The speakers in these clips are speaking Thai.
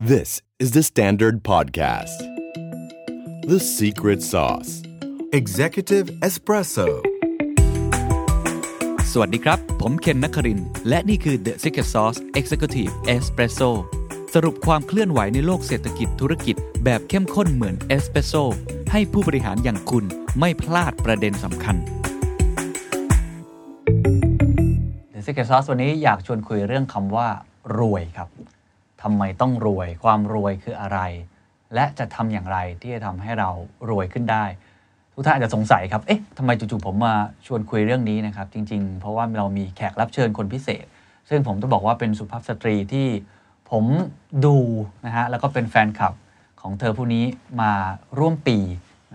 This is the Standard Podcast. The Secret Sauce Executive Espresso. สวัสดีครับ ผมเคนนักครินทร์และนี่คือ The Secret Sauce Executive Espresso สรุปความเคลื่อนไหวในโลกเศรษฐกิจธุรกิจแบบเข้มข้นเหมือนเอสเปรสโซให้ผู้บริหารอย่างคุณไม่พลาดประเด็นสำคัญ The Secret Sauce วันนี้อยากชวนคุยเรื่องคำว่ารวยครับ ทำไมต้องรวย ความรวยคืออะไร และจะทำอย่างไรที่จะทำให้เรารวยขึ้นได้ ทุกท่านอาจจะสงสัยครับ เอ๊ะทำไมจู่ๆผมมาชวนคุยเรื่องนี้นะครับ จริง ๆ เพราะว่าเรามีแขกรับเชิญคนพิเศษ ซึ่งผมต้องบอกว่าเป็นสุภาพสตรีที่ผมดูนะฮะแล้วก็เป็นแฟนคลับของเธอผู้นี้มาร่วมปี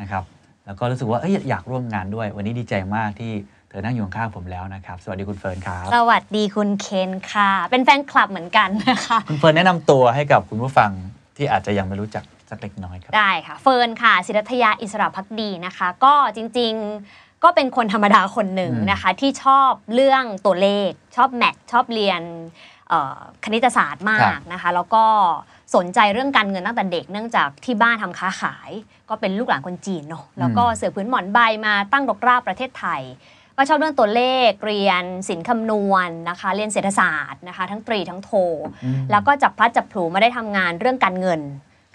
นะครับแล้วก็รู้สึกว่าเอ้ยอยากร่วมงานด้วย วันนี้ดีใจมากที่ เธอนั่งอยู่ข้างๆผมแล้วนะครับ สวัสดีคุณเฟิร์นครับับ สวัสดีคุณเคนค่ะ เป็นแฟนคลับเหมือนกันนะคะ คุณเฟิร์นแนะนำตัวให้กับคุณผู้ฟังที่อาจจะยังไม่รู้จักสักเล็กน้อยครับได้ค่ะ เฟิร์นค่ะ ศิรัถยาอิศรภักดีนะคะ ก็จริงๆก็เป็นคนธรรมดาคนหนึ่งอืมนะคะ ที่ชอบเรื่องตัวเลข ชอบ math ชอบเรียนเอ่อคณิตศาสตร์มากนะคะ แล้วก็สนใจเรื่องการเงินตั้งแต่เด็กเนื่องจากที่บ้านทำค้าขาย ก็เป็นลูกหลานคนจีนเนาะแล้วก็เสื่อผืนหมอนใบมาตั้งรกรากประเทศไทย ก็ชอบเรื่องตัวเลขเรียนศิลป์คำนวณนะคะเรียนเศรษฐศาสตร์นะคะทั้งตรีทั้งโทอืมแล้วก็จับพลัดจับผลูมาได้ทำงานเรื่องการเงิน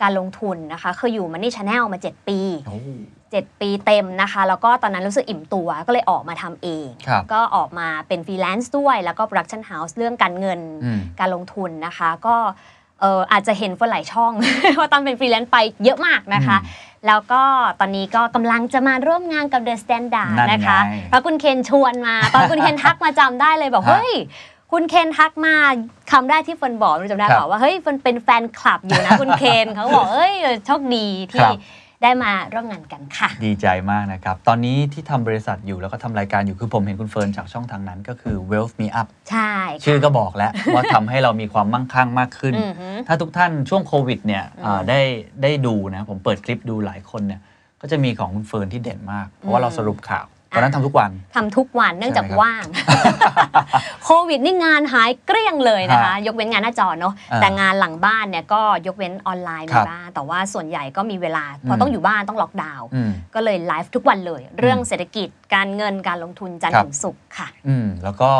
การลงทุนนะคะคืออยู่ Money Channel มา 7 ปีโอ้7ปีเต็มนะคะ แล้วก็ตอนนั้นรู้สึกอิ่มตัวก็เลยออกมาทำเองครับก็ออกมาเป็นฟรีแลนซ์ด้วย แล้วก็ production house เรื่องการเงินอืมการลงทุนนะคะ ก็ เอ่ออาจจะเห็นคนหลายช่องว่าตอนเป็นฟรีแลนซ์ไปเยอะมากนะคะ แล้วก็ตอนนี้ก็กำลังจะมาร่วมงานกับ The Standard นั่นไงนะคะเพราะคุณเคนชวนมา ตอนคุณเคนทักมาจำได้เลยบอกฮะเฮ้ยคุณเคนทักมาคำแรกที่เฟิร์นบอกไม่รู้จำได้หรือเปล่าว่าเฮ้ยเฟิร์นเป็นแฟนคลับอยู่นะคุณเคนเขาบอกเอ้ยโชคดีคที่ได้มาร่วมงานกันค่ะ ดีใจมากนะครับ ตอนนี้ที่ทำบริษัทอยู่แล้วก็ทำรายการอยู่คือผมเห็นคุณเฟิร์นจากช่องทางนั้นก็คือ Wealth Me Up ใช่ค่ะชื่อก็บอกแล้วว่าทำให้เรามีความมั่งคั่งมากขึ้นอือหือถ้าทุกท่านช่วงโควิดเนี่ยอืมอ่าได้ได้ดูนะ ผมเปิดคลิปดูหลายคนเนี่ยก็จะมีของคุณเฟิร์นที่เด่นมาก เพราะว่าเราสรุปข่าว ตอนนั้นทำทุกวันทำทุกวันเนื่องจากใช่ไหมครับว่าง โควิดนี่งานหายเกลี้ยงเลยนะคะฮะยกเว้นงานหน้าจอเนาะอ่าแต่งานหลังบ้านเนี่ยก็ยกเว้นออนไลน์ครัมีบบ้างแต่ว่าส่วนใหญ่ก็มีเวลาเพราะอืมต้องอยู่บ้านต้องล็อกดาวน์อืมก็เลยไลฟ์ทุกวันเลย เรื่องเศรษฐกิจการเงินการลงทุนจันทร์ครัร์บถึงศุกร์ค่ะอืมแล้วก็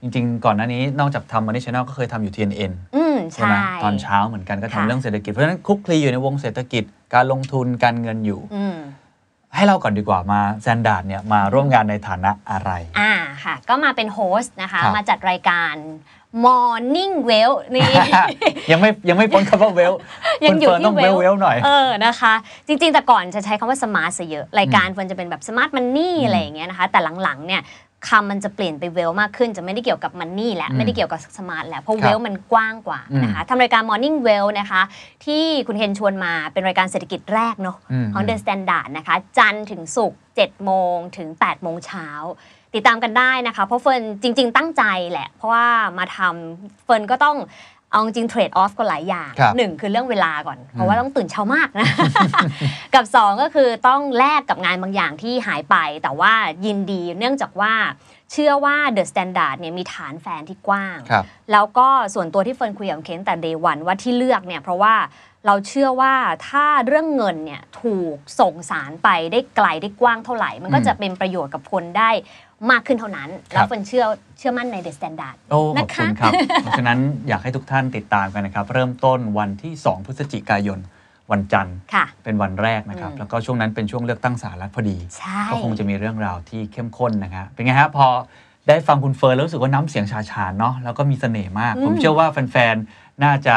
จริงๆ ก่อนหน้านี้นอกจากทำมันนี่ช n แนลก็เคยทำอยู่ TNN อืมใช่ไหมใช่ตอนเช้าเหมือนกันก็ทำค่ะเรื่องเศรษฐกิจเพราะฉะนั้นคลุกคลีอยู่ในวงเศรษฐกิจการลงทุนการเงินอยู่อืม ให้เราก่อนดีกว่ามา The Standard เนี่ยมาร่วมงานในฐานะอะไร อ่าค่ะ ก็มาเป็น host นะคะครับมาจัดรายการ Morning Wealth นี่ ยังไม่ยังไม่พ้นคำว่า wealthยังอยู่คุณเฟิร์นที่ต้องเวล Well เวลหน่อย เออนะคะ จริง ๆ แต่ก่อนจะใช้คำว่า smart ซะเยอะ รายการเฟิร์นจะเป็นแบบ smart money อืมอะไรอย่างเงี้ยนะคะ แต่หลัง ๆ เนี่ย คำมันจะเปลี่ยนไป wealth มากขึ้น จะไม่ได้เกี่ยวกับ money แล้วอืมไม่ได้เกี่ยวกับ smart แล้ว เพราะครับ wealth มันกว้างกว่านะคะทำรายการ Morning Wealth นะคะ ที่คุณเคนชวนมาเป็นรายการเศรษฐกิจแรกเนาะอืมของ The Standard นะคะ จันทร์ถึงศุกร์7โมงถึง8โมงเช้าติดตามกันได้นะคะ เพราะเฟิร์นจริง ๆ ตั้งใจแหละ เพราะว่ามาทำเฟิร์นก็ต้อง เอาจริงเทรดออฟก็หลายอย่างครับหนึ่งคือเรื่องเวลาก่อน เพราะว่าต้องตื่นเช้ามากนะ กับ 2 ก็คือต้องแลกกับงานบางอย่างที่หายไป แต่ว่ายินดีเนื่องจากว่าเชื่อว่า The Standard เนี่ยมีฐานแฟนที่กว้างครับแล้วก็ส่วนตัวที่เฟิร์นคุยกับเคนแต่ day one ว่าที่เลือกเนี่ยเพราะว่าเราเชื่อว่าถ้าเรื่องเงินเนี่ยถูกส่งสารไปได้ไกลได้กว้างเท่าไหร่ มันก็อืมจะเป็นประโยชน์กับคนได้ มากขึ้นเท่านั้นครับแล้วเฟิร์นเชื่อเชื่อมั่นใน The Standard โอ้ขอบนะคะคุณครับ เพราะฉะนั้นอยากให้ทุกท่านติดตามกันนะครับ เริ่มต้นวันที่ 2 พฤศจิกายนวันจันทร์ค่ะเป็นวันแรกนะครับอืมแล้วก็ช่วงนั้นเป็นช่วงเลือกตั้งสหรัฐพอดีใช่ก็คงจะมีเรื่องราวที่เข้มข้นนะครับ เป็นไงฮะพอได้ฟังคุณเฟิร์นแล้วรู้สึกว่าน้ำเสียงชาชานเนาะแล้วก็มีเสน่ห์มาก ผมเชื่อว่าแฟนๆ น่าจะ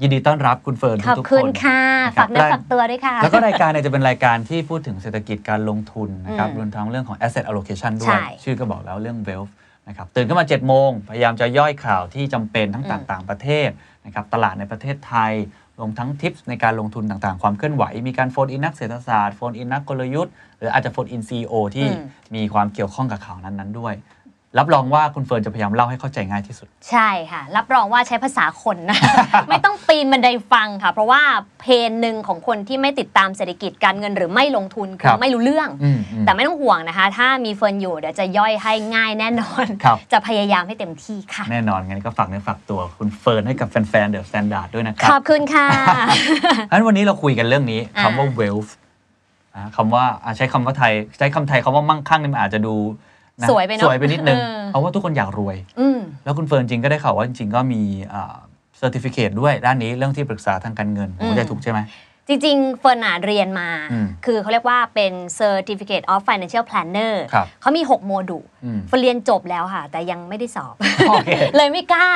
ยินดีต้อนรับคุณเฟิร์นขอบทุกๆคุคณนค่ะนะครัฝาบกเนื้อได้ฝากตัวด้วยค่ะ แล้วก็รายการเนี่ยจะเป็นรายการที่พูดถึงเศรษฐกิจการลงทุนนะครับอืมรวมทั้งเรื่องของ asset allocation ด้ใช่วยชื่อก็บอกแล้วเรื่อง wealth นะครับตื่นขึ้นมา7โมง พยายามจะย่อยข่าวที่จำเป็นทั้งอืม ต่างประเทศนะครับตลาดในประเทศไทยรวมทั้งทิปในการลงทุนต่างๆ ความเคลื่อนไหว มีการโฟนอินนักเศรษฐศาสตร์โฟนอินนักกลยุทธ์ หรืออาจจะ phone-in CEO ที่มีความเกี่ยวข้องกับข่าวนั้นๆด้วย รับรองว่าคุณเฟิร์นจะพยายามเล่าให้เข้าใจง่ายที่สุด ใช่ค่ะ รับรองว่าใช้ภาษาคนนะ ไม่ต้องปีนบันไดฟังค่ะ เพราะว่า pain หนึ่งของคนที่ไม่ติดตามเศรษฐกิจการเงินหรือไม่ลงทุนคคือไม่รู้เรื่อง อืมอืม แต่ไม่ต้องห่วงนะคะ ถ้ามีเฟิร์นอยู่เดี๋ยวจะย่อยให้ง่ายแน่นอน ครับ จะพยายามให้เต็มที่ค่ะ แน่นอนงั้นก็ฝากเนื้อฝากตัวคุณเฟิร์นให้กับแฟนๆ The Standard ด้วยนะครับขอบคุณค่ะ งั้นวันนี้เราคุยกันเรื่องนี้อ่า คำว่า wealth อ่าคำว่าอ่าใช้คำว่าไทย ใช้คำไทยคำว่ามั่งคั่งนี่มันอาจจะดู สวยไปเนอะสวยไปนิดนึงเออเพราะว่าทุกคนอยากรวยอืมแล้วคุณเฟิร์นจริงก็ได้ข่าวว่าจริงๆก็มี certificate้วยด้านนี้เรื่องที่ปรึกษาทางการเงินผมเข้าใจอืมถูกใช่ไหม จริงๆเฟิร์นอะเรียนมา อืมคือเขาเรียกว่าเป็น Certificate of Financial Planner ครับเขามี 6 โมดูลอืมเฟิร์นเรียนจบแล้วค่ะ แต่ยังไม่ได้สอบ โอเคเลยไม่กล้า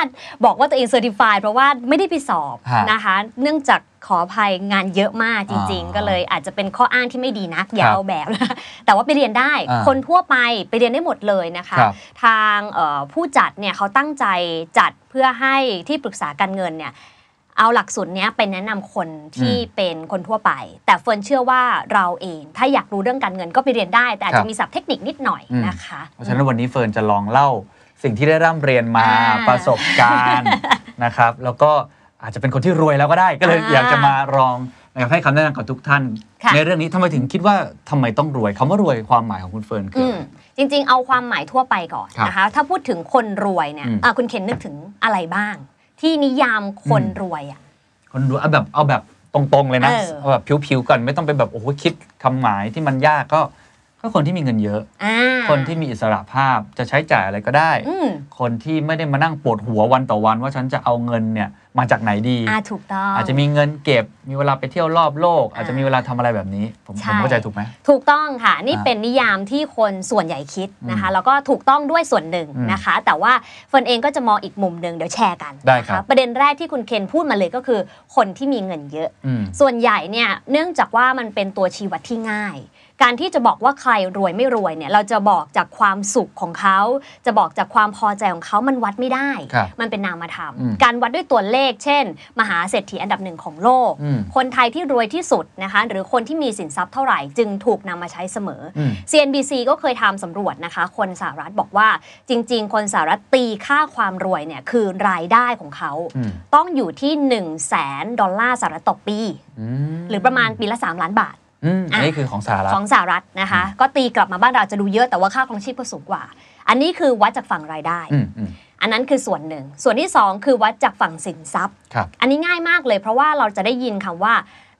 บอกว่าตัวเอง Certified เพราะว่าไม่ได้ไปสอบฮะนะคะ เนื่องจากขออภัยงานเยอะมากจริง อ่าๆ ก็เลยอาจจะเป็นข้ออ้างที่ไม่ดีนักอย่าครับเอาแบบนะแต่ว่าไปเรียนได้ อ่าคนทั่วไปไปเรียนได้หมดเลยนะคะ ครับ ทางเอ่อผู้จัดเนี่ยเขาตั้งใจจัดเพื่อให้ที่ปรึกษาการเงินเนี่ย เอาหลักสูตรเนี้ยไปแนะนำคนที่อืมเป็นคนทั่วไป แต่เฟิร์นเชื่อว่าเราเอง ถ้าอยากรู้เรื่องการเงินก็ไปเรียนได้ แต่อาจครัจะบมีศัพท์เทคนิคนิดหน่อยอืมนะคะ เพราะฉะนั้นวันนี้เฟิร์นจะลองเล่าสิ่งที่ได้ร่ำเรียนมาอ่าประสบการณ์นะครับ แล้วก็อาจจะเป็นคนที่รวยแล้วก็ได้ก็เลยอ่าอยากจะมาลองนะครับให้คำแนะนำกับทุกท่านค่ะในเรื่องนี้ทำไมถึงคิดว่าทำไมต้องรวยคำว่ารวยความหมายของคุณเฟิร์นคืออือะมไรจริง ๆ เอาความหมายทั่วไปก่อนครับนะคะ ถ้าพูดถึงคนรวยเนี่ยอืมอะคุณเคนนึกถึงอะไรบ้าง ที่นิยามคนอืมรวยอะ คนรวยเอาแบบเอาแบบตรงๆเลยนะ เออ เอาแบบผิวๆก่อนไม่ต้องไปแบบโอ้โหคิดคำหมายที่มันยากก็ ก็คนที่มีเงินเยอะอ่าคนที่มีอิสระภาพจะใช้จ่ายอะไรก็ได้อืมคนที่ไม่ได้มานั่งปวดหัววันต่อวัน ว่าฉันจะเอาเงินเนี่ยมาจากไหนดีอ่าถูกต้องอาจจะมีเงินเก็บ มีเวลาไปเที่ยวรอบโลกอ่าอาจจะมีเวลาทำอะไรแบบนี้ ผมใช่ผมเข้าใจถูกไหมถูกต้องค่ะ นี่อ่าเป็นนิยามที่คนส่วนใหญ่คิดนะคะอืมแล้วก็ถูกต้องด้วยส่วนหนึ่งอืมนะคะ แต่ว่าเฟิร์นเองก็จะมองอีกมุมหนึ่งเดี๋ยวแชร์กันได้นะครัคะบประเด็นแรกที่คุณเคนพูดมาเลยก็คือ คนที่มีเงินเยอะอืมส่วนใหญ่เนี่ยเนื่องจากว่ามันเป็นตัวชี้วัดที่ง่าย การที่จะบอกว่าใครรวยไม่รวยเนี่ยเราจะบอกจากความสุขของเขา จะบอกจากความพอใจของเขามันวัดไม่ได้ครับมันเป็นนามธรรมอืมการวัดด้วยตัวเลข เช่น มหาเศรษฐีอันดับหนึ่งของโลกอืมคนไทยที่รวยที่สุดนะคะหรือคนที่มีสินทรัพย์เท่าไหร่จึงถูกนำมาใช้เสมออม CNBC ก็เคยทำสำรวจนะคะ คนสหรัฐบอกว่าจริง ๆ คนสหรัฐตีค่าความรวยเนี่ยคือรายได้ของเขาอืมต้องอยู่ที่1 0 0 0 0แสนดอลลาร์สหรัฐต่อปีอืมหรือประมาณปีละ 3 ล้านบาท อืมอันนี้คือของสหรัฐของสหรัฐนะคะ ก็ตีกลับมาบ้านเราจะดูเยอะแต่ว่าค่าครองชีพก็สูงกว่า อันนี้คือวัดจากฝั่งรายได้อืมอืมอันนั้นคือส่วนหนึ่ง ส่วนที่ 2 คือวัดจากฝั่งสินทรัพย์ครับอันนี้ง่ายมากเลย เพราะว่าเราจะได้ยินคำว่า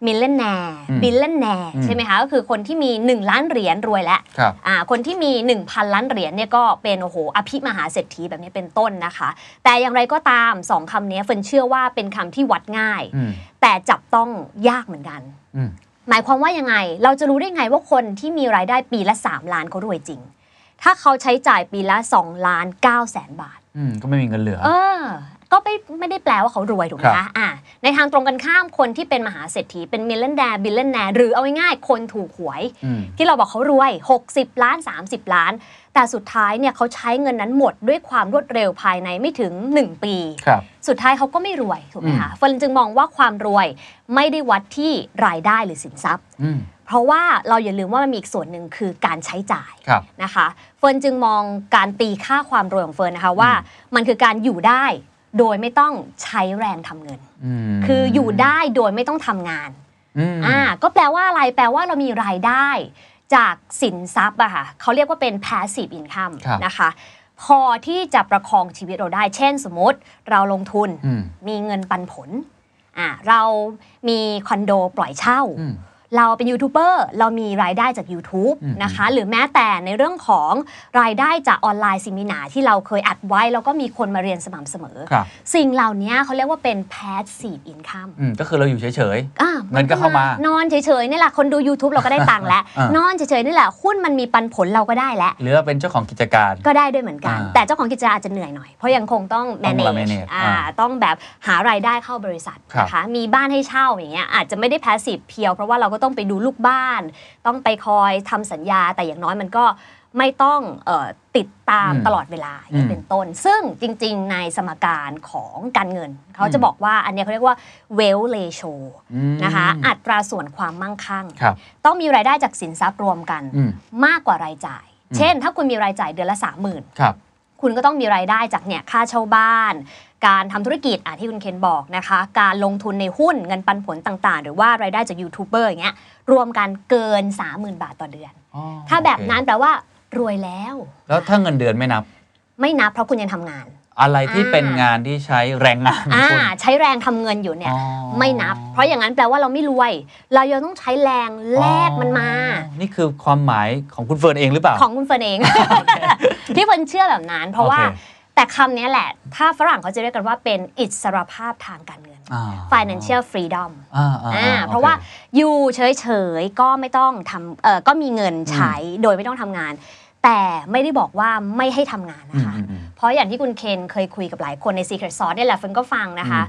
millionaire อืม billionaire อืมใช่ไหมคะก็คือคนที่มี 1 ล้านเหรียญรวยแล้วครับอ่าคนที่มี 1,000 ล้านเหรียญเนี่ยก็เป็นโอ้โหอภิมหาเศรษฐีแบบนี้เป็นต้นนะคะ แต่อย่างไรก็ตามสองคำนี้เฟิร์นเชื่อว่าเป็นคำที่วัดง่ายอืมแต่จับต้องยากเหมือนกันอืม หมายความว่ายังไง เราจะรู้ได้ไงว่าคนที่มีรายได้ปีละ 3 ล้านเขารวยจริง ถ้าเขาใช้จ่ายปีละ2ล้าน9แสนบาท อืมก็ไม่มีเงินเหลือ เออ ก็ไม่ไม่ได้แปลว่าเขารวยถูกไหมคะครับอะในทางตรงกันข้ามคนที่เป็นมหาเศรษฐีเป็น millionaire billionaire หรือเอาง่ายๆคนถูกหวยอืมที่เราบอกเขารวย 60 ล้าน 30 ล้าน แต่สุดท้ายเนี่ยเขาใช้เงินนั้นหมดด้วยความรวดเร็วภายในไม่ถึง 1 ปี ครับ สุดท้ายเขาก็ไม่รวยถูกไหมคะอืมเฟิร์นจึงมองว่าความรวยไม่ได้วัดที่รายได้หรือสินทรัพย์ อืม เพราะว่าเราอย่าลืมว่ามันมีอีกส่วนหนึ่งคือการใช้จ่ายครับ นะคะ เฟิร์นจึงมองการตีค่าความรวยของเฟิร์นนะคะว่า มันคือการอยู่ได้โดยไม่ต้องใช้แรงทำเงินอืมคืออยู่ได้โดยไม่ต้องทำงานอืมอ่าก็แปลว่าอะไรแปลว่าเรามีรายได้ จากสินทรัพย์อะค่ะเขาเรียกว่าเป็น passive income ครับนะคะ พอที่จะประคองชีวิตเราได้ เช่นสมมติเราลงทุนอืมมีเงินปันผลอ่าเรามีคอนโดปล่อยเช่าอืม เราเป็นยูทูบเบอร์เรามีรายได้จาก YouTube อืมนะคะหรือแม้แต่ในเรื่องของรายได้จากออนไลน์ซิมินาที่เราเคยอัดไว้ แล้วก็มีคนมาเรียนสม่ำเสมอครับสิ่งเหล่านี้เขาเรียกว่าเป็น passive income อืมก็คือเราอยู่เฉยอะเงินก็เข้ามานอนเฉยๆนี่แหละคนดู YouTube เราก็ได้ตังค์แล้วอ่านอนเฉยๆนี่แหละหุ้นมันมีปันผลเราก็ได้แล้วๆหรือว่าเป็นเจ้าของกิจการก็ได้ด้วยเหมือนกันอ่าแต่เจ้าของกิจการอาจจะเหนื่อยหน่อยเพราะยังคงต้องต้อง manage manage อ่าอ่าต้องแบบหารายได้เข้าบริษัทครับนะคะมีบ้านให้เช่าอย่างเงี้ยอาจจะไม่ได้ passive เพียวเพราะว่าเราก็ต้องไปดูลูกบ้าน ต้องไปคอยทำสัญญา แต่อย่างน้อยมันก็ไม่ต้องเออติดตามอืมตลอดเวลาอย่างนี้อืมเป็นต้น ซึ่งจริง ๆ ในสมการของการเงิน เขาจะอืมบอกว่าอันเนี้ยเขาเรียกว่า wealth ratio อืมนะคะอัตราส่วนความมั่งคั่งครับต้องมีรายได้จากสินทรัพย์รวมกันอืมมากกว่ารายจ่ายอืมเช่น ถ้าคุณมีรายจ่ายเดือนละ30,000ครับคุณก็ต้องมีรายได้จากเนี่ยค่าเช่าบ้าน การทำธุรกิจอะที่คุณเคนบอกนะคะ การลงทุนในหุ้นเงินปันผลต่างๆ หรือว่ารายได้จากยูทูบเบอร์อย่างเงี้ยรวมกันเกิน 30,000 บาทต่อเดือนอ๋อถ้าแบบโอเคนั้นแปลว่ารวยแล้ว แล้วถ้าเงินเดือนไม่นับ ไม่นับเพราะคุณยังทำงาน อะไรที่อ่าเป็นงานที่ใช้แรงงานของอ่าคุณใช้แรงทำเงินอยู่เนี่ยอ๋อไม่นับ เพราะอย่างนั้นแปลว่าเราไม่รวย เรายังต้องใช้แรงแลกมันมาอ๋อนี่คือความหมายของคุณเฟิร์นเองหรือเปล่า ของคุณเฟิร์นเอง ที่เฟิร์นเชื่อแบบนั้น เพราะว่าโอเค แต่คำนี้แหละ ถ้าฝรั่งเขาจะเรียกกันว่าเป็นอิสรภาพทางการเงินอ่า financial freedom อ่าอ่าอ่าโอเคเพราะว่าอยู่เฉยๆ ก็ไม่ต้องทำเออก็มีเงินใช้โดยไม่ต้องทำงาน แต่ไม่ได้บอกว่าไม่ให้ทำงานนะคะอืมคะอืมอืมเพราะอย่างที่คุณเคนเคยคุยกับหลายคนใน Secret Sauce เนี่ยแหละเฟิร์นก็ฟังนะคะ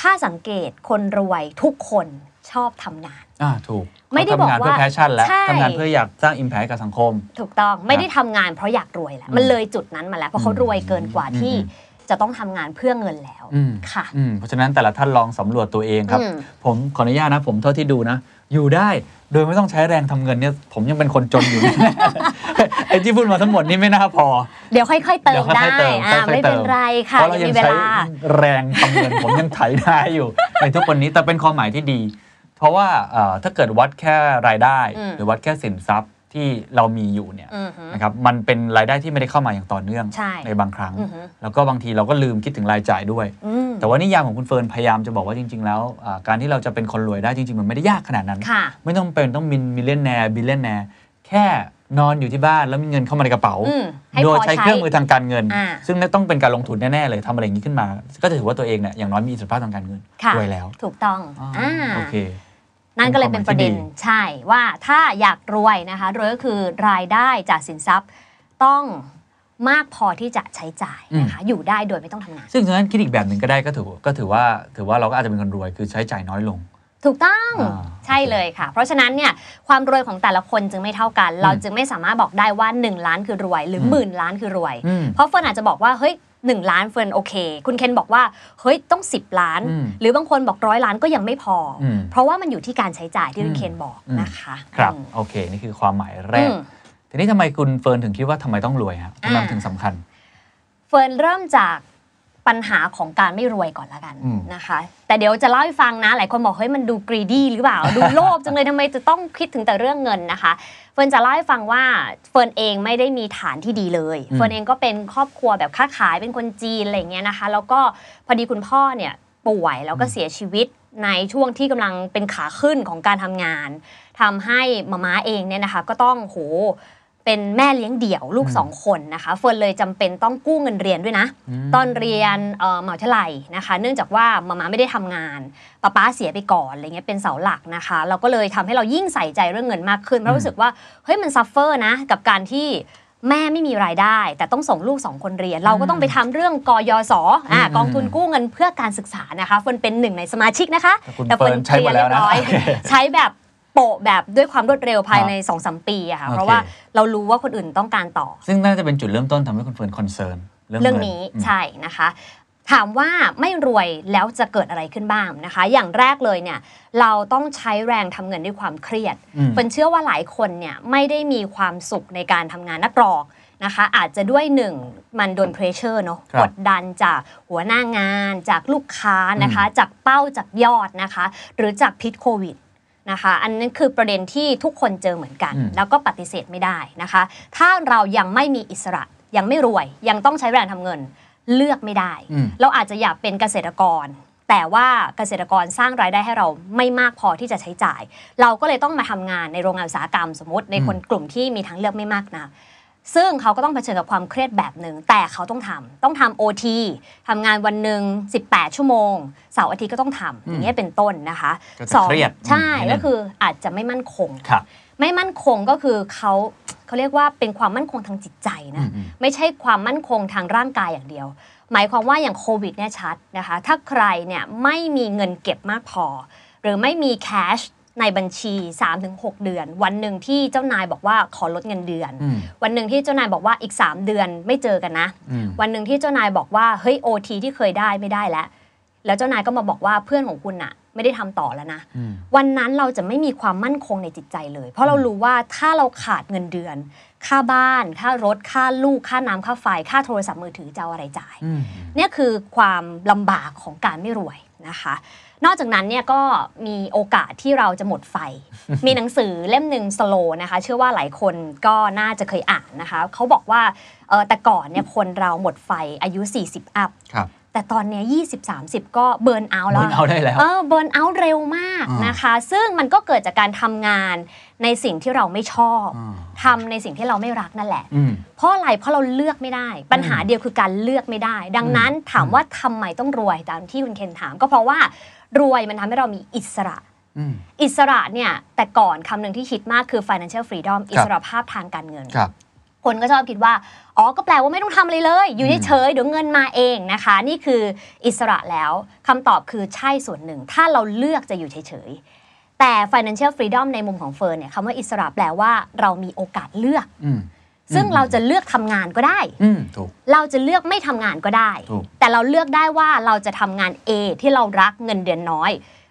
ถ้าสังเกตคนรวยทุกคนชอบทำงาน อ่าถูกไม่ได้บอกว่าเขทำงานว่าเพื่อ passion แล้วใช่ทำงานเพื่ออยากสร้าง impact กับสังคม ถูกต้องไม่ได้ทำงานเพราะอยากรวยแล้วมันเลยจุดนั้นมาแล้วเพราะเขารวยเกินกว่าที่อืมจะต้องทำงานเพื่อเงินแล้วอืมค่ะอืมเพราะฉะนั้นแต่ละท่านลองสำรวจตัวเองครับอืมผมขออนุญาตนะ ผมเท่าที่ดูนะ อยู่ได้โดยไม่ต้องใช้แรงทำเงินเนี่ยผมยังเป็นคนจนอยู่ไอ้ที่พูดมาทั้งหมดนี่ไม่น่าพอ เดี๋ยวค่อยๆเติเดี๋มยวค่ได้อยๆเติมอ่าค่อยๆไม่เป็นเติมไรค่ะเพราะเรายังยังมีเวใช้ลาแรงทำเงินผมยังไถได้อยู่ในทุกวันนี้แต่เป็นความหมายที่ดี เพราะว่าเอ่อถ้าเกิดวัดแค่รายได้อืมหรือวัดแค่สินทรัพย์ที่เรามีอยู่เนี่ยอือฮึนะครับมันเป็นรายได้ที่ไม่ได้เข้ามาอย่างต่อเนื่องใช่บางครั้งอือฮึแล้วก็บางทีเราก็ลืมคิดถึงรายจ่ายด้วยอืมแต่ว่านิยามของคุณเฟิร์นพยายามจะบอกว่าจริง ๆ แล้วอ่าการที่เราจะเป็นคนรวยได้จริง ๆ มันไม่ได้ยากขนาดนั้นค่ะไม่ต้องเป็นต้องมิน millionaire billionaire แค่นอนอยู่ที่บ้านแล้วมีเงินเข้ามาในกระเป๋าอืมให้โดยพอใช้ใช้เครื่องมือทางการเงินอ่าซึ่งนั่นต้องเป็นการลงทุนแน่ ๆ เลยทำอะไรอย่างนี้ขึ้นมา ก็จะถือว่าตัวเองเนี่ยอย่างน้อยมีอิสรภาพทางการเงินค่ะรวยแล้ว ถูกต้องอ๋ออ่าโอเค นั่นก็เลยเป็นประเด็นเป็นความหมายที่ดีใช่ว่าถ้าอยากรวยนะคะรวยก็คือรายได้จากสินทรัพย์ต้องมากพอที่จะใช้จ่ายนะคะอยู่ได้โดยไม่ต้องทำงาน ซึ่งฉะนั้นคิดอีกแบบหนึ่งก็ได้ก็ถือก็ถือว่าถือว่าเราก็อาจจะเป็นคนรวยคือใช้จ่ายน้อยลง ถูกต้องอ่าใช่เลยค่ะ เพราะฉะนั้นเนี่ยความรวยของแต่ละคนจึงไม่เท่ากัน เราจึงไม่สามารถบอกได้ว่า 1 ล้านคือรวย หรือหมื่นล้านคือรวยอืมเพราะเฟิร์นอาจจะบอกว่าเฮ้ย หนึ่งล้านเฟิร์นโอเค คุณเคนบอกว่าเฮ้ยต้อง 10 ล้านอืมหรือบางคนบอกร้อยล้านก็ยังไม่พออืมเพราะว่ามันอยู่ที่การใช้จ่ายที่คุณอืมเคนบอกอืมนะคะครับอืมโอเค นี่คือความหมายแรกอืมทีนี้ทำไมคุณเฟิร์นถึงคิดว่าทำไมต้องรวยครับทำไมมันอ่าถึงสำคัญ เฟิร์นเริ่มจาก ปัญหาของการไม่รวยก่อนละกันอืมนะคะ แต่เดี๋ยวจะเล่าให้ฟังนะ หลายคนบอกเฮ้ยมันดู greedy หรือเปล่า ดูโลภจังเลยทำไมจะต้องคิดถึงแต่เรื่องเงินนะคะเฟิร์นจะเล่าให้ฟังว่าเฟิร์นเองไม่ได้มีฐานที่ดีเลยอืมเฟิร์นเองก็เป็นครอบครัวแบบค้าขายเป็นคนจีนอะไรอย่างเงี้ยนะคะ แล้วก็พอดีคุณพ่อเนี่ยป่วยแล้วก็เสียชีวิตในช่วงที่กำลังเป็นขาขึ้นของการทำงานทำให้มาม่าเองเนี่ยนะคะ ก็ต้องโห เป็นแม่เลี้ยงเดี่ยวลูกอืมสองคนนะคะเฟิร์นเลยจำเป็นต้องกู้เงินเรียนด้วยนะอืมตอนเรียนเอ่อมหาวิทยาลัยนะคะ เนื่องจากว่ามาม่าไม่ได้ทำงานป๊าป๊าเสียไปก่อนอะไรเงี้ยเป็นเสาหลักนะคะ เราก็เลยทำให้เรายิ่งใส่ใจเรื่องเงินมากขึ้นเพราะรู้สึกว่าเฮ้ยมัน suffer นะกับการที่แม่ไม่มีรายได้ แต่ต้องส่งลูกสองคนเรียน เราก็ต้องไปทำเรื่องกยศอะอืมกองทุนกู้เงินเพื่อการศึกษานะคะเฟิร์นเป็นหนึ่งในสมาชิกนะคะ แต่คุณแต่เฟิร์นเฟิร์นใช้เคลียร์มาแล้เรีวยบนะร้อยโอเคใช้แบบ โปะแบบด้วยความรวดเร็วภายในครับ2อสปีอะค่ะโอเคเพราะว่าเรารู้ว่าคนอื่นต้องการต่อ ซึ่งน่าจะเป็นจุดเริ่มต้นทำให้คุณเฟิร์น concern เรื่องเรื่องนี้อืมใช่นะคะ ถามว่าไม่รวยแล้วจะเกิดอะไรขึ้นบ้างนะคะ อย่างแรกเลยเนี่ยเราต้องใช้แรงทำเงินด้วยความเครียดอืมเฟิร์นเชื่อว่าหลายคนเนี่ยไม่ได้มีความสุขในการทำงานนักหรอกนะคะอาจจะด้วยหนึ่งมันโดน pressure เนาะครับกดดันจากหัวหน้างาน จากลูกค้านะคะ จากเป้าจากยอดนะคะ หรือจากพิษโควิด นะคะ อันนั้นคือประเด็นที่ทุกคนเจอเหมือนกันอืมแล้วก็ปฏิเสธไม่ได้นะคะ ถ้าเรายังไม่มีอิสระยังไม่รวย ยังต้องใช้แรงทำเงินเลือกไม่ได้อืมเราอาจจะอยากเป็นเกษตรกร แต่ว่าเกษตรกรสร้างรายได้ให้เราไม่มากพอที่จะใช้จ่าย เราก็เลยต้องมาทำงานในโรงงานอุตสาหกรรมสมมติในคนกลุ่มที่มีทางเลือกไม่มากนะ ซึ่งเขาก็ต้องเผชิญกับความเครียดแบบหนึ่งแต่เขาต้องทำต้องทำโอทีทำงานวันหนึ่ง18 ชั่วโมงเสาร์อาทิตย์ก็ต้องทำอย่างเงี้ยเป็นต้นนะคะก็จะเครียดใช่อืมก็คืออาจจะไม่มั่นคงครับไม่มั่นคงก็คือเขาเขาเรียกว่าเป็นความมั่นคงทางจิตใจนะอืมไม่ใช่ความมั่นคงทางร่างกายอย่างเดียว หมายความว่าอย่างโควิดเนี่ยชัดนะคะถ้าใครเนี่ยไม่มีเงินเก็บมากพอ หรือไม่มีแคช ในบัญชี 3-6 เดือน วันหนึ่งที่เจ้านายบอกว่าขอลดเงินเดือนอืมวันหนึ่งที่เจ้านายบอกว่าอีก 3 เดือนไม่เจอกันนะอืมวันหนึ่งที่เจ้านายบอกว่าเฮ้ยโอทีที่เคยได้ไม่ได้แล้ว แล้วเจ้านายก็มาบอกว่าเพื่อนของคุณอะไม่ได้ทำต่อแล้วนะอืมวันนั้นเราจะไม่มีความมั่นคงในจิตใจเลย เพราะเรารู้ว่าถ้าเราขาดเงินเดือน ค่าบ้าน ค่ารถ ค่าลูก ค่าน้ำค่าไฟ ค่าโทรศัพท์มือถือจะเอาอะไรจ่ายอืมเนี่ยคือความลำบากของการไม่รวยนะคะ นอกจากนั้นเนี่ยก็มีโอกาสที่เราจะหมดไฟ มีหนังสือเล่มหนึ่งสโลนะคะ เชื่อว่าหลายคนก็น่าจะเคยอ่านนะคะ เขาบอกว่าเออแต่ก่อนเนี่ยคนเราหมดไฟอายุ 40 อัพครับแต่ตอนเนี้ย20 30ก็เบิร์นเอาท์แล้ว burn out ได้แล้วเออเบิร์นเอาท์เร็วมากอ่านนะคะ ซึ่งมันก็เกิดจากการทำงานในสิ่งที่เราไม่ชอบอ่าทำในสิ่งที่เราไม่รักนั่นแหละอืมเพราะอะไรเพราะเราเลือกไม่ได้ ปัญหาเดียวคือการเลือกไม่ได้ ดังนั้นถามว่าทำไมต้องรวยตามที่คุณเคนถาม ก็เพราะว่า รวยมันทำให้เรามีอิสระอืมอิสระเนี่ยแต่ก่อนคำหนึ่งที่คิดมากคือ financial freedom อิสระภาพทางการเงินครับคนก็ชอบคิดว่า อ๋อ ก็แปลว่าไม่ต้องทำอะไรเลย อยู่เฉยๆเดี๋ยวเงินมาเองนะคะ นี่คืออิสระแล้วคำตอบคือใช่ส่วนหนึ่ง ถ้าเราเลือกจะอยู่เฉยๆแต่ financial freedom ในมุมของเฟิร์นเนี่ยคำว่าอิสระแปลว่าเรามีโอกาสเลือกอืม ซึ่งเราจะเลือกทำงานก็ได้อืมถูกเราจะเลือกไม่ทำงานก็ได้ถูกแต่เราเลือกได้ว่าเราจะทำงาน A ที่เรารักเงินเดือนน้อย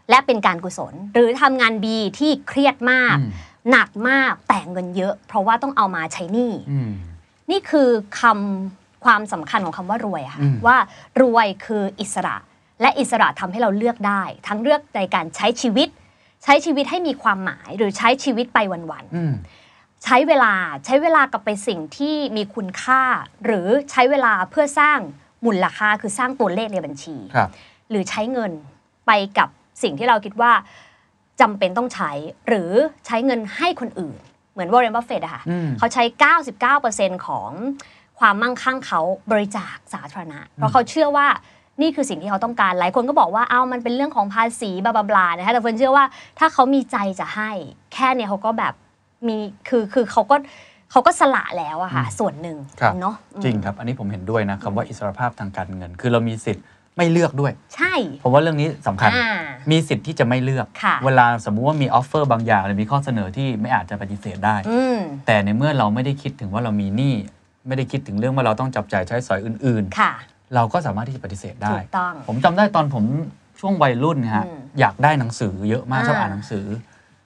และเป็นการกุศล หรือทำงาน B ที่เครียดมากอืมหนักมากแต่เงินเยอะ เพราะว่าต้องเอามาใช้หนี้อืมนี่คือคำความสำคัญของคำว่ารวยอะค่ะอืมว่ารวยคืออิสระ และอิสระทำให้เราเลือกได้ ทั้งเลือกในการใช้ชีวิต ใช้ชีวิตให้มีความหมายหรือใช้ชีวิตไปวันๆอืม ใช้เวลาใช้เวลากับไปสิ่งที่มีคุณค่า หรือใช้เวลาเพื่อสร้างมูลค่าคือสร้างตัวเลขในบัญชีครับหรือใช้เงินไปกับสิ่งที่เราคิดว่าจำเป็นต้องใช้ หรือใช้เงินให้คนอื่น เหมือนวอร์เรนบัฟเฟตอะค่ะอืมเขาใช้ 99%ของความมั่งคั่งเขาบริจาคสาธารณะ เพราะเขาเชื่อว่านี่คือสิ่งที่เขาต้องการ หลายคนก็บอกว่า เอามันเป็นเรื่องของภาษี blah blah blah นะคะแต่เฟิร์นเชื่อว่าถ้าเขามีใจจะให้ แค่เนี่ยเขาก็แบบ มีคือคือเขาก็เขาก็สละแล้วอะค่ะส่วนหนึ่งครับเนาะอืมจริงครับอันนี้ผมเห็นด้วยนะคำว่าอิสรภาพทางการเงิน คือเรามีสิทธิ์ไม่เลือกด้วย ใช่ผมว่าเรื่องนี้สำคัญอ่ามีสิทธิ์ที่จะไม่เลือกค่ะเวลาสมมุติว่ามี offer บางอย่างหรือมีข้อเสนอที่ไม่อาจจะปฏิเสธได้อืมแต่ในเมื่อเราไม่ได้คิดถึงว่าเรามีหนี้ไม่ได้คิดถึงเรื่องว่าเราต้องจับจ่ายใช้สอยอื่นค่ะๆเราก็สามารถที่จะปฏิเสธได้ถูกต้องผมจำได้ตอนผมช่วงวัยรุ่นนะฮะอืมอยากได้หนังสือเยอะมากอ่าชอบอ่านหนังสือ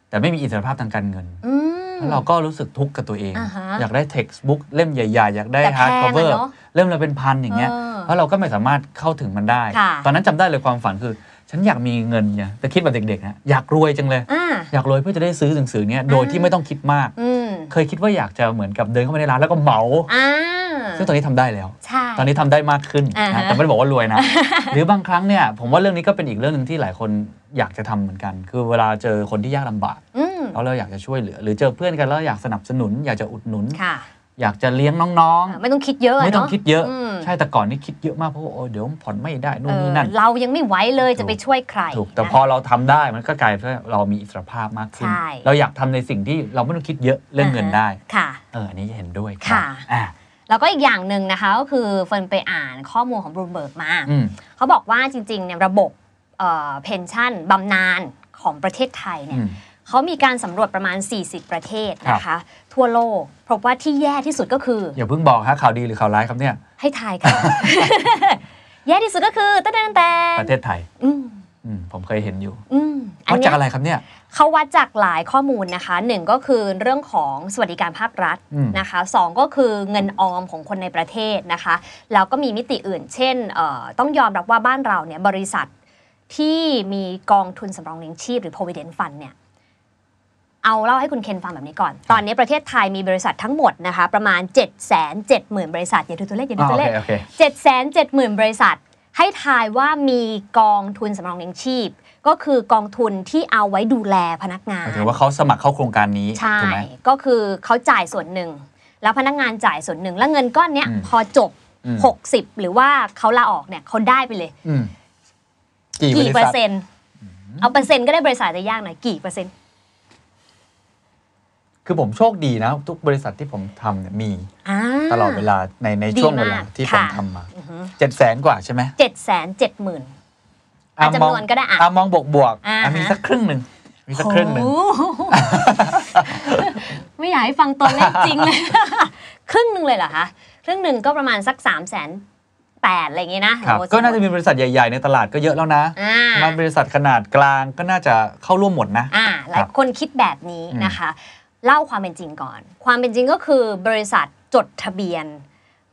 แต่ไม่มีอิสรภาพทางการเงินอืม แล้วเราก็รู้สึกทุกข์กับตัวเองอ่าฮะอยากได้ textbook เล่มใหญ่ ๆ อยากได้แต่แพง hard cover อะเนอะเล่มละเป็นพันอย่างเงี้ยเออเพราะเราก็ไม่สามารถเข้าถึงมันได้ค่ะตอนนั้นจำได้เลยความฝันคือ ฉันอยากมีเงินเนี่ยแต่คิดแบบเด็กๆนะอยากรวยจังเลยอ่าอยากรวยเพื่อจะได้ซื้อหนังสือเนี้ยโดยที่ไม่ต้องคิดมากอืมเคยคิดว่าอยากจะเหมือนกับเดินเข้าไปในร้านแล้วก็เหมาอ่า ซึ่งตอนนี้ทำได้แล้วใช่ตอนนี้ทำได้มากขึ้นอ่าฮะนะแต่ไม่ได้บอกว่ารวยนะ หรือบางครั้งเนี่ยผมว่าเรื่องนี้ก็เป็นอีกเรื่องหนึ่งที่หลายคนอยากจะทำเหมือนกัน คือเวลาเจอคนที่ยากลำบากอืมแล้วเราอยากจะช่วยเหลือ หรือเจอเพื่อนกันแล้วอยากสนับสนุน อยากจะอุดหนุนค่ะอยากจะเลี้ยงน้องอ่าาไม่ต้องคิดเยอะๆไม่ต้องเนะคิดเยอะมใใช่แต่ก่อนนี่คิดเยอะมากเพราะว่าโอ้เดี๋ยวผ่อนไม่ได้นู่นนี่นั่นเออเรายังไม่ไหวเลยจะไปช่วยใครถูกแต่นะพอเราทำได้มันก็กลายเป็นว่าเรามีอิสรภาพมากขึ้นใช่เราอยากทำในสิ่งที่เราไม่ต้องคิดเยอะเรื่องเงินได้ค่ะเอออันนี้เห็นด้วยครับค่ะอ่า แล้วก็อีกอย่างหนึ่งนะคะก็คือเฟิร์นไปอ่านข้อมูลของบรูเบิร์กมาอืมเขาบอกว่าจริงๆเนี่ยระบบเพนชั่นบำนาญของประเทศไทยเนี่อืยมเขามีการสำรวจประมาณ 40 ประเทศนะคะ ทั่วโลกพบว่าที่แย่ที่สุดก็คือ อย่าเพิ่งบอกฮะข่าวดีหรือข่าวร้ายครับเนี่ย ให้ทายค่ะแย่ที่สุดก็คือตั้งแต่ตั้งแต่ประเทศไทยอืมอืมผมเคยเห็นอยู่อืมอันวัดเนี้จากยอะไรครับเนี่ย เขาวัดจากหลายข้อมูลนะคะหนึ่งก็คือเรื่องของสวัสดิการภาครัฐอืมนะคะสองก็คือเงินออมของคนในประเทศนะคะแล้วก็มีมิติอื่น เช่นเอ่อต้องยอมรับว่าบ้านเราเนี่ยบริษัทที่มีกองทุนสำรองเลี้ยงชีพหรือ provident fund เนี่ยเอาเล่าให้คุณเคนฟังแบบนี้ก่อน ตอนนี้ประเทศไทยมีบริษัททั้งหมดนะคะประมาณ 7 7 0 0 0 0 บริษัท อย่าดูตัวเลขอย่าดูอ่าตัโอวเลเคขโอเค7 7 0 0 0 0 บริษัท ให้ทายว่ามีกองทุนสำรองเลี้ยงชีพ ก็คือกองทุนที่เอาไว้ดูแลพนักงาหนมายถึงว่าเขาสมัครเข้าโครงการนี้ใช่ถูกไหมก็คือเขาจ่ายส่วนหนึ่ง แล้วพนักงานจ่ายส่วนหนึ่ง แล้วเงินก้อนเนี้ยอืมพอจบอืม60 หรือว่าเขาลาออกเนี่ยเขาได้ไปเลยอืมกี่บกี่ริเปอษัทร์เซ็นต์เอาเปอร์เซ็นต์ก็ได้บริษัทจะยากหน่อยกี่เปอร์เซ็นต์คือผมโชคดีนะ ทุกบริษัทที่ผมทำเนี่ยมีอ่าตลอดเวลาในในดีช่วงเวลามากที่ผมค่ะทำมาเจ็ดแสนกว่าใช่ไหมเจ็ดแสนเจ็ดหมื่นอะ จำนวนก็ได้อะอะมองบวกบวกๆอ่าอะมีฮะสักครึ่งหนึ่งมีสักครึ่งหนึ่งโอ้โหไม่อยากให้ฟังตัวเลขจริงเลยครึ่งหนึ่งเลยเหรอคะครึ่งหนึ่งก็ประมาณสัก3ามแสน8อะไรอย่างงี้นะครับโอ้ก็น่าจะมีบริษัทใหญ่ ๆ ในตลาดก็เยอะแล้วนะอ่ามาบริษัทขนาดกลางก็น่าจะเข้าร่วมหมดนะอ่าหลายคนคิดแบบนี้นะคะ เล่าความเป็นจริงก่อน ความเป็นจริงก็คือบริษัทจดทะเบียน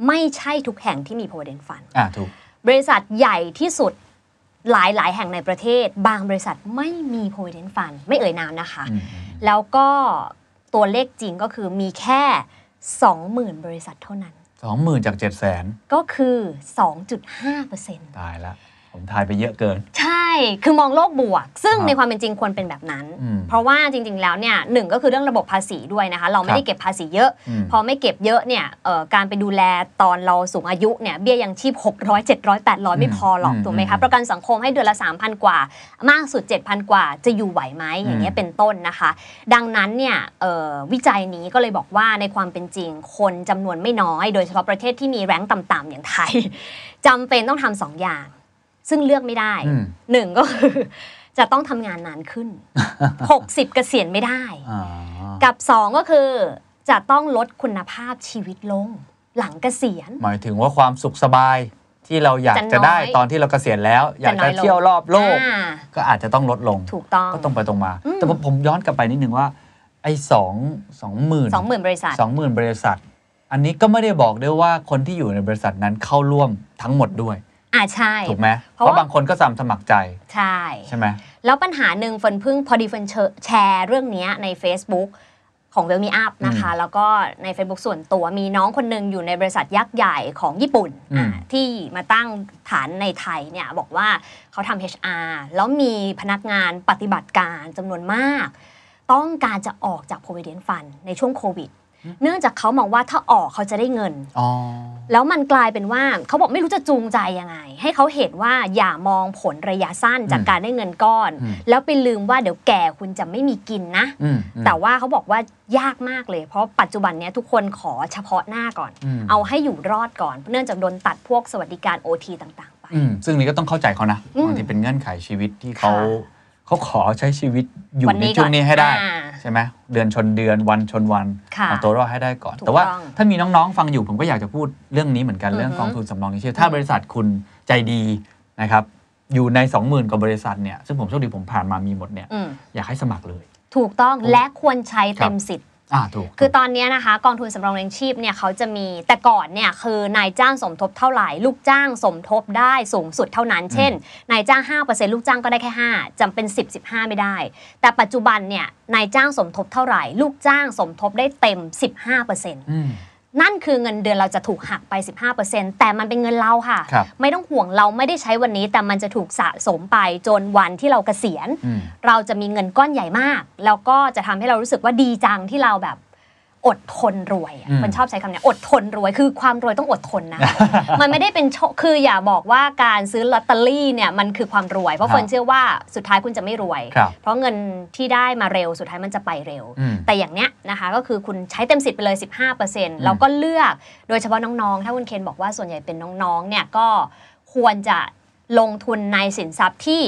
ไม่ใช่ทุกแห่งที่มี provident fund อ่าถูกบริษัทใหญ่ที่สุด หลายหลายๆแห่งในประเทศ บางบริษัทไม่มี provident fund ไม่เอ่ยนามนะคะอืมแล้วก็ตัวเลขจริงก็คือมีแค่ 20,000 บริษัทเท่านั้นสองหมื่นจากเจ็ดแสนก็คือ 2.5%ตายแล้ว ผมทายไปเยอะเกิน ใช่ คือมองโลกบวก ซึ่งครับในความเป็นจริงควรเป็นแบบนั้นอืมเพราะว่าจริง ๆ แล้วเนี่ยหนึ่งก็คือเรื่องระบบภาษีด้วยนะคะ เราไม่ได้ครับเก็บภาษีเยอะอืมพอไม่เก็บเยอะเนี่ยเอ่อการไปดูแลตอนเราสูงอายุเนี่ยเบี้ยยังชีพ 600 700 800 ไม่พอหรอกอืมถูกไหมอืคะมประกันสังคมให้เดือนละ 3,000 กว่า มากสุด 7,000 กว่า จะอยู่ไหวไหมอย่างเงี้ยอืมเป็นต้นนะคะ ดังนั้นเนี่ยเอ่อวิจัยนี้ก็เลยบอกว่าในความเป็นจริงคนจำนวนไม่น้อย โดยเฉพาะประเทศที่มีแรงค์ต่ำๆอย่างไทยจำเป็นต้องทำสองอย่าง ซึ่งเลือกไม่ได้อืมหนึ่งก็คือจะต้องทำงานนานขึ้น 60 เกษียณไม่ได้อ่ากับ 2 ก็คือจะต้องลดคุณภาพชีวิตลง หลังเกษียณ หมายถึงว่าความสุขสบายที่เราอยากจะน้อยจะได้ตอนที่เราเกษียณแล้ว อยากจะน้จะอยลงเที่ยวรอบโลกอ่าก็อาจจะต้องลดลงถูกต้องก็ตรงไปตรงมาอืมแต่ผมผมย้อนกลับไปนิดนึงว่า ไอ้สองสองหมื่นสองหมื่นบริษัทสองหมื่นบริษัท อันนี้ก็ไม่ได้บอกด้วยว่าคนที่อยู่ในบริษัทนั้นเข้าร่วมทั้งหมดด้วย อ่าใช่ถูกไหมเพเพราะราะว่าบางคนก็สามสมัครใจ ใช่ใช่ไหมแล้วปัญหาหนึ่งเฟิร์นเพึ่งพอดีเฟิร์นแชร์เรื่องเนี้ยใน Facebook ของ Wealth Me Up นะคะ แล้วก็ใน Facebook ส่วนตัวมีน้องคนหนึ่งอยู่ในบริษัทยักษ์ใหญ่ของญี่ปุ่นอืมอ่าที่มาตั้งฐานในไทยเนี่ยบอกว่าเขาทำ HR แล้วมีพนักงานปฏิบัติการจำนวนมาก ต้องการจะออกจาก provident fund ในช่วงโควิด เนื่องจากเขามองว่าถ้าออกเขาจะได้เงินอ๋อแล้วมันกลายเป็นว่าเขาบอกไม่รู้จะจูงใจยังไง ให้เขาเห็นว่าอย่ามองผลระยะสั้นจากอืมการได้เงินก้อนอืมแล้วไปลืมว่าเดี๋ยวแก่คุณจะไม่มีกินนะอืมอืมแต่ว่าเขาบอกว่ายากมากเลย เพราะปัจจุบันเนี้ยทุกคนขอเฉพาะหน้าก่อนอืมเอาให้อยู่รอดก่อน เนื่องจากโดนตัดพวกสวัสดิการ OT ต่างๆ ไปอืมซึ่งนี่ก็ต้องเข้าใจเขานะอืมบางทีเป็นเงื่อนไขชีวิตที่เขาค่ะ เขาขอใช้ชีวิตอยู่วันในนี้ช่วงนี้ให้ได้ก่อนอ่าใช่ไหมเดือนชนเดือนวันชนวันค่ะเอาตัวรอดให้ได้ก่อนถูกแต่ว่าต้องถ้ามีน้องๆฟังอยู่ผมก็อยากจะพูดเรื่องนี้เหมือนกันอือฮึเรื่องกองทุนสำรองเลี้ยงชีพถ้าบริษัทคุณใจดีนะครับอยู่ใน 20,000กว่าบริษัทเนี่ยซึ่งผมโชคดีผมผ่านมามีหมดเนี่ยอืมอยากให้สมัครเลย ถูกต้องและควรใช้เต็มครับสิทธิ์ อ่าถูก คือตอนเนี้ยนะคะกองทุนสำรองเลี้ยงชีพเนี่ยเขาจะมีแต่ก่อนเนี่ยคือนายจ้างสมทบเท่าไหร่ ลูกจ้างสมทบได้สูงสุดเท่านั้น เช่น นายจ้าง 5%ลูกจ้างก็ได้แค่ 5จำเป็น 10 15 ไม่ได้ แต่ปัจจุบันเนี่ยนายจ้างสมทบเท่าไหร่ ลูกจ้างสมทบได้เต็ม 15%อืม นั่นคือเงินเดือนเราจะถูกหักไป 15%แต่มันเป็นเงินเราค่ะครับไม่ต้องห่วงเราไม่ได้ใช้วันนี้ แต่มันจะถูกสะสมไปจนวันที่เราเกษียณอืมเราจะมีเงินก้อนใหญ่มาก แล้วก็จะทำให้เรารู้สึกว่าดีจังที่เราแบบ อดทนรวยอะอืมคนชอบใช้คำเนี้ยอดทนรวยคือความรวยต้องอดทนนะ มันไม่ได้เป็นโชคืออย่าบอกว่าการซื้อลอตเตอรี่เนี่ยมันคือความรวย เพราะครับคนเชื่อว่าสุดท้ายคุณจะไม่รวยครับเพราะเงินที่ได้มาเร็วสุดท้ายมันจะไปเร็วอืมแต่อย่างเนี้ยนะคะก็คือคุณใช้เต็มสิทธิ์ไปเลย 15%แล้วก็เลือกโดยเฉพาะน้องๆ ถ้าคุณเคนบอกว่าส่วนใหญ่เป็นน้องๆเนี่ยก็ควรจะลงทุนในสินทรัพย์ที่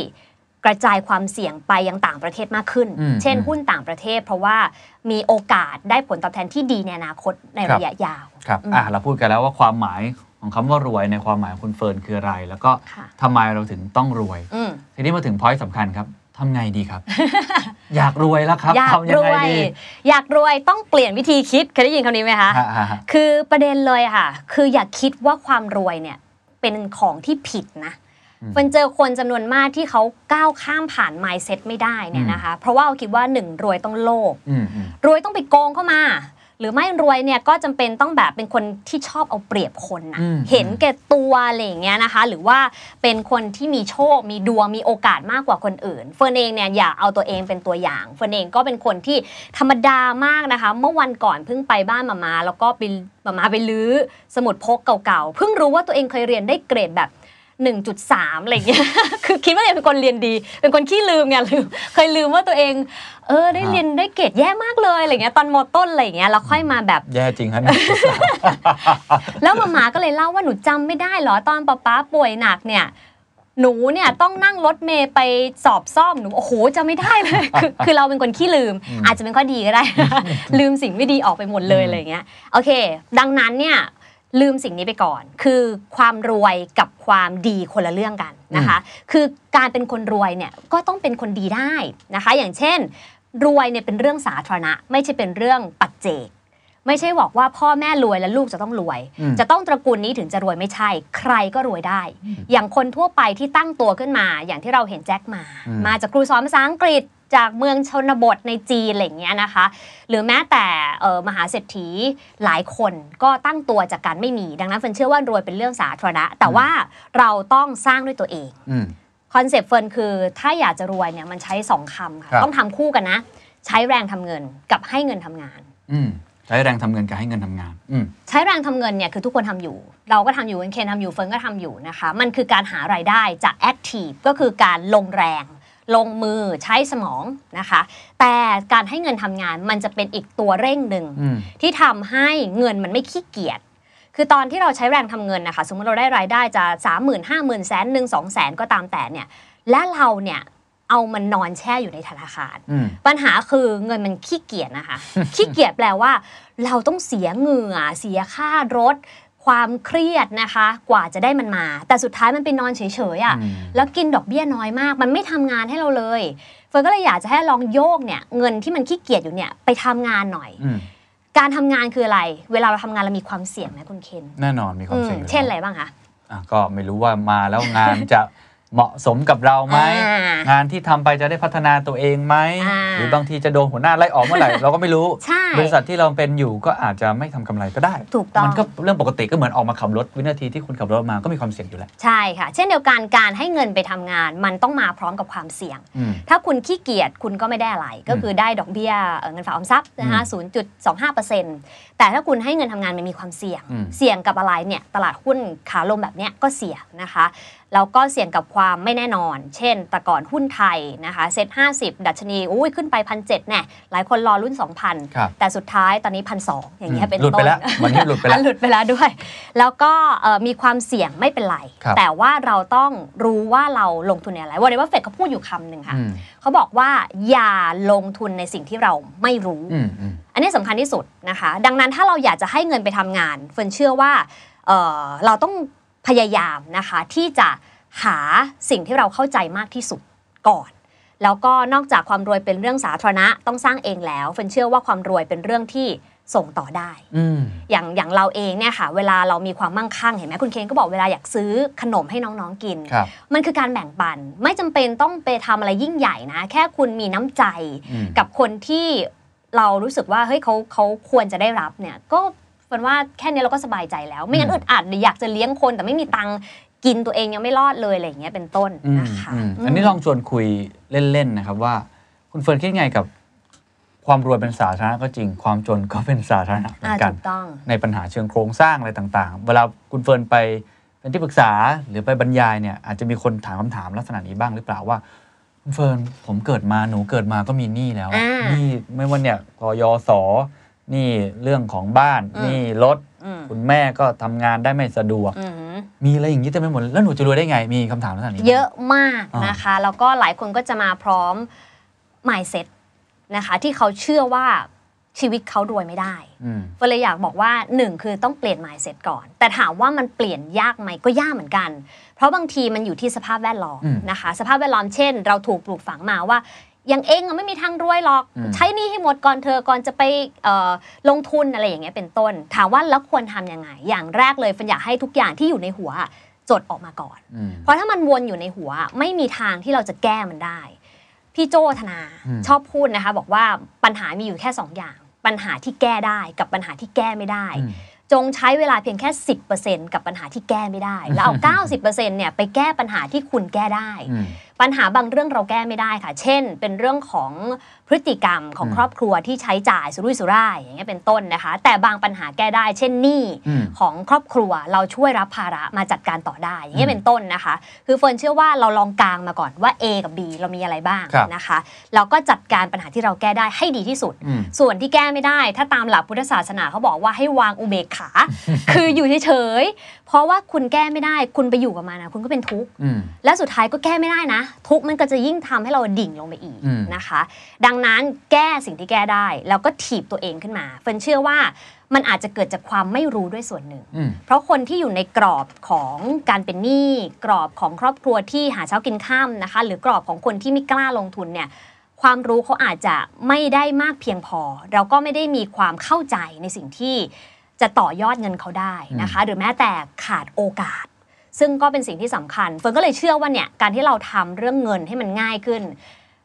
กระจายความเสี่ยงไปยังต่างประเทศมากขึ้นอืมเช่นอืมหุ้นต่างประเทศ เพราะว่ามีโอกาสได้ผลตอบแทนที่ดีในอนาคตในครับระยะยาว ครับอืมอะเราพูดกันแล้วว่าความหมายของคำว่ารวยในความหมายของคุณเฟิร์นคืออะไร แล้วก็ค่ะทำไมเราถึงต้องรวยอืมทีนี้มาถึงพอยต์สำคัญครับทำไงดีครับ อยากรวยแล้วครับอยากทำยัรงไงวยดีอยากรวยต้องเปลี่ยนวิธีคิดเคยได้ยินคำนี้ไหมคะฮะฮะฮะคือประเด็นเลยอะค่ะ คืออย่าคิดว่าความรวยเนี่ยเป็นของที่ผิดนะอืม เฟิร์นเจอคนจำนวนมากที่เขาก้าวข้ามผ่าน mindset ไม่ได้เนี่ยนะคะ เพราะว่าเขาคิดว่าหนึ่งรวยต้องโลภอืมอืมรวยต้องไปโกงเข้ามา หรือไม่รวยเนี่ยก็จำเป็นต้องแบบเป็นคนที่ชอบเอาเปรียบคนนะอืมเห็นแก่ตัวอะไรอย่างเงี้ยนะคะ หรือว่าเป็นคนที่มีโชค มีดวงมีโอกาสมากกว่าคนอื่น เฟิร์นเองเนี่ยอยากเอาตัวเองเป็นตัวอย่าง เฟิร์นเองก็เป็นคนที่ธรรมดามากนะคะ เมื่อวันก่อนเพิ่งไปบ้านมามาแล้วก็ไปมามาไปลื้อสมุดพกเก่าๆเพิ่งรู้ว่าตัวเองเคยเรียนได้เกรดแบบ 1.3อะไรอย่างเงี้ย คือคิดว่าตัวเองเป็นคนเรียนดี เป็นคนขี้ลืมไงลืม เคยลืมว่าตัวเอง เออได้เรียนได้เกรดแย่มากเลยอะไรเงี้ยตอนมต้นอะไรอย่างเงี้ยแล้วค่อยมาแบบ แย่จริงฮะแล้วมาม่าก็เลยเล่าว่าหนูจำไม่ได้เหรอตอนป๊าป๊าป่วยหนักเนี่ยหนูเนี่ยต้องนั่งรถเมย์ไปสอบซ่อมหนูโอ้โหจำไม่ได้เลยคือคือเราเป็นคนขี้ลืมอืม อาจจะเป็นข้อดีก็ได้ ลืมสิ่งไม่ดีออกไปหมดเลยอะไรอย่างเงี้ยโอเค ดังนั้นเนี่ย ลืมสิ่งนี้ไปก่อน คือความรวยกับความดีคนละเรื่องกันนะคะ คือการเป็นคนรวยเนี่ยก็ต้องเป็นคนดีได้นะคะ อย่างเช่น รวยเนี่ยเป็นเรื่องสาธารณะ ไม่ใช่เป็นเรื่องปัจเจก ไม่ใช่บอกว่าพ่อแม่รวยแล้วลูกจะต้องรวยอืมจะต้องตระกูลนี้ถึงจะรวยไม่ใช่ ใครก็รวยได้ อย่างคนทั่วไปที่ตั้งตัวขึ้นมา อย่างที่เราเห็นแจ็คหม่าอืมมาจากครูสอนภาษาอังกฤษ จากเมืองชนบทในจีนอะไรอย่างเงี้ยนะคะ หรือแม้แต่เอ่อมหาเศรษฐีหลายคนก็ตั้งตัวจากการไม่มี ดังนั้นเฟิร์นเชื่อว่ารวยเป็นเรื่องสาธารณะ แต่ว่าเราต้องสร้างด้วยตัวเองอืม concept เฟิร์นคือถ้าอยากจะรวยเนี่ยมันใช้สองคำค่ะครับต้องทำคู่กันนะ ใช้แรงทำเงินกับให้เงินทำงานอืมใช้แรงทำเงินกับให้เงินทำงานอืมใช้แรงทำเงินเนี่ยคือทุกคนทำอยู่ เราก็ทำอยู่เคนทำอยู่เฟิร์นก็ทำอยู่นะคะ มันคือการหารายได้จากแอคทีฟก็คือการลงแรง ลงมือใช้สมองนะคะ แต่การให้เงินทำงานมันจะเป็นอีกตัวเร่งหนึ่งอืมที่ทำให้เงินมันไม่ขี้เกียจคือตอนที่เราใช้แรงทำเงินนะคะ สมมติเราได้รายได้จะสามหมื่นห้าหมื่นแสนหนึ่งสองแสนก็ตามแต่เนี่ยและเราเนี่ยเอามันนอนแช่อยู่ในธนาคารอืมปัญหาคือเงินมันขี้เกียจนะคะ ขี้เกียจแปลว่า เราต้องเสียเหงื่อ เสียค่ารถ ความเครียดนะคะ กว่าจะได้มันมา แต่สุดท้ายมันไปนอนเฉยๆอะ่ะอืมแล้วกินดอกเบี้ยน้อยมาก มันไม่ทำงานให้เราเลยเฟิร์นก็เลยอยากจะให้ลองโยกเนี่ยเงินที่มันขี้เกียจอยู่เนี่ยไปทำงานหน่อยอืมการทำงานคืออะไร เวลาเราทำงานเรามีความเสี่ยงไหมคุณเคน แน่นอนมีความเสี่ยงอยู่อืมเช่นอะไรแล้วบ้างคะอะก็ไม่รู้ว่ามาแล้วงานจะ เหมาะสมกับเราไหม อ่างานที่ทำไปจะได้พัฒนาตัวเองไหม อ่าหรือบางทีจะโดนหัวหน้าไล่ออกเมื่อไหร่ เราก็ไม่รู้ ใช่บริษัทที่เราเป็นอยู่ก็อาจจะไม่ทำกำไรก็ได้ ถูกต้อง มันก็เรื่องปกติก็เหมือนออกมาขับรถ วินาทีที่คุณขับรถมาก็มีความเสี่ยงอยู่แล้วใช่ค่ะ เช่นเดียวกันการให้เงินไปทำงาน มันต้องมาพร้อมกับความเสี่ยง อืม ถ้าคุณขี้เกียจคุณก็ไม่ได้อะไร ก็คือได้ดอกเบี้ยเอ่อเงินฝากออมทรัพย์นะคะ0.25%แต่ถ้าคุณให้เงินทำงานมันมีความเสี่ยง อืม เสี่ยงกับอะไรเนี่ยตลาดหุ้นขาลงแบบเนี้ยก็เสี่ยงนะคะ แล้วก็เสี่ยงกับความไม่แน่นอน เช่น แต่ก่อนหุ้นไทยนะคะเซ็ต50ดัชนีอุ้ยขึ้นไปพันเแน่หลายคนรอรุ่น 2,000ครับแต่สุดท้ายตอนนี้พันสอย่างเงี้ยเป็นหลุดต้ไปนแล้ววันนี้หลุดไปแล้วหลุดไปแล้วด้วย แล้วก็เอ่อมีความเสี่ยงไม่เป็นไรครับแต่ว่าเราต้องรู้ว่าเราลงทุนในอะไรวันนี้ว่าเฟดเขาพูดอยู่คำหนึ่งค่ะอืมเขาบอกว่าอย่าลงทุนในสิ่งที่เราไม่รู้อืมอืมอันนี้สำคัญที่สุดนะคะ ดังนั้นถ้าเราอยากจะให้เงินไปทำงานเฟิร์นเชื่อว่าเอ่อเราต้อง พยายามนะคะที่จะหาสิ่งที่เราเข้าใจมากที่สุดก่อน แล้วก็นอกจากความรวยเป็นเรื่องสาธารณะต้องสร้างเองแล้วเฟิร์นเชื่อว่าความรวยเป็นเรื่องที่ส่งต่อได้อืมอย่างอย่างเราเองเนี่ยค่ะ เวลาเรามีความมั่งคั่งเห็นไหมคุณเคนก็บอกเวลาอยากซื้อขนมให้น้องๆกินครับมันคือการแบ่งปัน ไม่จำเป็นต้องไปทำอะไรยิ่งใหญ่นะ แค่คุณมีน้ำใจอืมกับคนที่เรารู้สึกว่าเฮ้ยเขาเขาควรจะได้รับเนี่ยก็ เป็นว่าแค่นี้เราก็สบายใจแล้ว ไม่งั้นอึดอัดหรืออยากจะเลี้ยงคนแต่ไม่มีตังค์กินตัวเองยังไม่รอดเลยอะไรอย่างเงี้ยเป็นต้นอืมนะคะอืมมอันนี้ลองชวนคุยเล่นๆนะครับว่า คุณเฟิร์นคิดไงกับความรวยเป็นสาธารณะก็จริง ความจนก็เป็นสาธารณะเหมืออ่านกันถูกต้องในปัญหาเชิงโครงสร้างอะไรต่างๆ เวลาคุณเฟิร์นไปเป็นที่ปรึกษาหรือไปบรรยายเนี่ยอาจจะมีคนถามคำถามลักษณะนี้บ้างหรือเปล่าว่าคุณเฟิร์นผมเกิดมาหนูเกิดมาก็มีหนี้แล้วอ่าหนี้ไม่ว่าเนี่ยกยศ หนี่เรื่องของบ้านอืมหนี่รถอืมคุณแม่ก็ทำงานได้ไม่สะดวกอือหือมีอะไรอย่างนี้เต็มไปหมดแล้วหนูจะรวยได้ไงมีคำถามลักษณะนี้ไหมเยอะมากอ่านนะคะ แล้วก็หลายคนก็จะมาพร้อม mindset นะคะ ที่เขาเชื่อว่าชีวิตเขารวยไม่ได้อืมก็เลยอยากบอกว่าหนึ่งคือต้องเปลี่ยน mindset ก่อน แต่ถามว่ามันเปลี่ยนยากไหมก็ยากเหมือนกัน เพราะบางทีมันอยู่ที่สภาพแวดล้อมอืมนะคะ สภาพแวดล้อมเช่น เราถูกปลูกฝังมาว่า อย่างเองอะไม่มีทางรวยหรอกอืมใช้หนี่ให้หมดก่อนเธอก่อนจะไปเอ่อลงทุนอะไรอย่างเงี้ยเป็นต้น ถามว่าแล้วควรทำยังไง อย่างแรกเลยฟันอยากให้ทุกอย่างที่อยู่ในหัวจดออกมาก่อนอืมเพราะถ้ามันวนอยู่ในหัวไม่มีทางที่เราจะแก้มันได้ พี่โจธนาอืมชอบพูดนะคะ บอกว่าปัญหามีอยู่แค่2อย่าง ปัญหาที่แก้ได้กับปัญหาที่แก้ไม่ได้อืมจงใช้เวลาเพียงแค่ 10%กับปัญหาที่แก้ไม่ได้ แล้วเอา 90%เนี่ยไปแก้ปัญหาที่คุณแก้ได้อืม ปัญหาบางเรื่องเราแก้ไม่ได้ค่ะ เช่น เป็นเรื่องของพฤติกรรมของอืมครอบครัวที่ใช้จ่ายสุรุ่ยสุร่ายอย่างเงี้ยเป็นต้นนะคะ แต่บางปัญหาแก้ได้ เช่นหนี้อืมของครอบครัวเราช่วยรับภาระมาจัดการต่อได้ อย่างเงี้อืยมเป็นต้นนะคะ คือเฟิร์นเชื่อว่าเราลองกลางมาก่อนว่า A กับ B เรามีอะไรบ้างครับนะคะเราก็จัดการปัญหาที่เราแก้ได้ให้ดีที่สุดอืมส่วนที่แก้ไม่ได้ ถ้าตามหลักพุทธศาสนาเขาบอกว่าให้วางอุเบกขา คืออยู่เฉยๆ เพราะว่าคุณแก้ไม่ได้คุณไปอยู่กับมันนะคุณก็เป็นทุกข์อืมและสุดท้ายก็แก้ไม่ได้นะ ทุกข์มันก็จะยิ่งทำให้เราดิ่งลงไปอีกอืมนะคะ ดังนั้นแก้สิ่งที่แก้ได้ แล้วก็ถีบตัวเองขึ้นมาเฟิร์นเชื่อว่ามันอาจจะเกิดจากความไม่รู้ด้วยส่วนหนึ่งอืมเพราะคนที่อยู่ในกรอบของการเป็นหนี้กรอบของครอบครัวที่หาเช้ากินข้ามนะคะ หรือกรอบของคนที่ไม่กล้าลงทุนเนี่ยความรู้เขาอาจจะไม่ได้มากเพียงพอ เราก็ไม่ได้มีความเข้าใจในสิ่งที่ จะต่อยอดเงินเขาได้นะคะ หรือแม้แต่ขาดโอกาส ซึ่งก็เป็นสิ่งที่สำคัญเฟิร์นก็เลยเชื่อว่าเนี่ยการที่เราทำเรื่องเงินให้มันง่ายขึ้น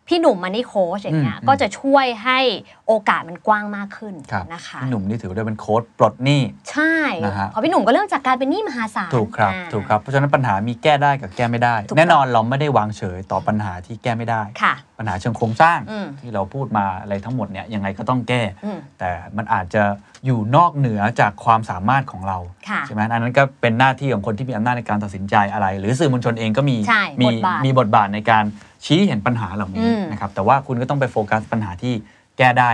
พี่หนุ่มมันนี่โค้ชอย่างเงี้ยอืมก็จะช่วยให้โอกาสมันกว้างมากขึ้นครับนะคะพี่หนุ่มนี่ถือว่าเป็นโค้ดปลดหนี้ใช่นะฮะเพราะพี่หนุ่มก็เริ่มจากการเป็นหนี้มหาศาลถูกครับอ่าถูกครับเพราะฉะนั้นปัญหามีแก้ได้กับแก้ไม่ได้ถูกต้องแน่นอนเราไม่ได้วางเฉยต่อปัญหาที่แก้ไม่ได้ค่ะปัญหาเชิงโครงสร้างอืมที่เราพูดมาอะไรทั้งหมดเนี่ยยังไงก็ต้องแก้อืมแต่มันอาจจะอยู่นอกเหนือจากความสามารถของเราค่ะใช่ไหมอันนั้นก็เป็นหน้าที่ของคนที่มีอำนาจในการตัดสินใจอะไร หรือสื่อมวลชนเองก็มีใช่มีบทบาทมีบทบาทในการ ชี้เห็นปัญหาเหล่านี้อืมนะครับแต่ว่าคุณก็ต้องไปโฟกัสปัญหาที่แก้ได้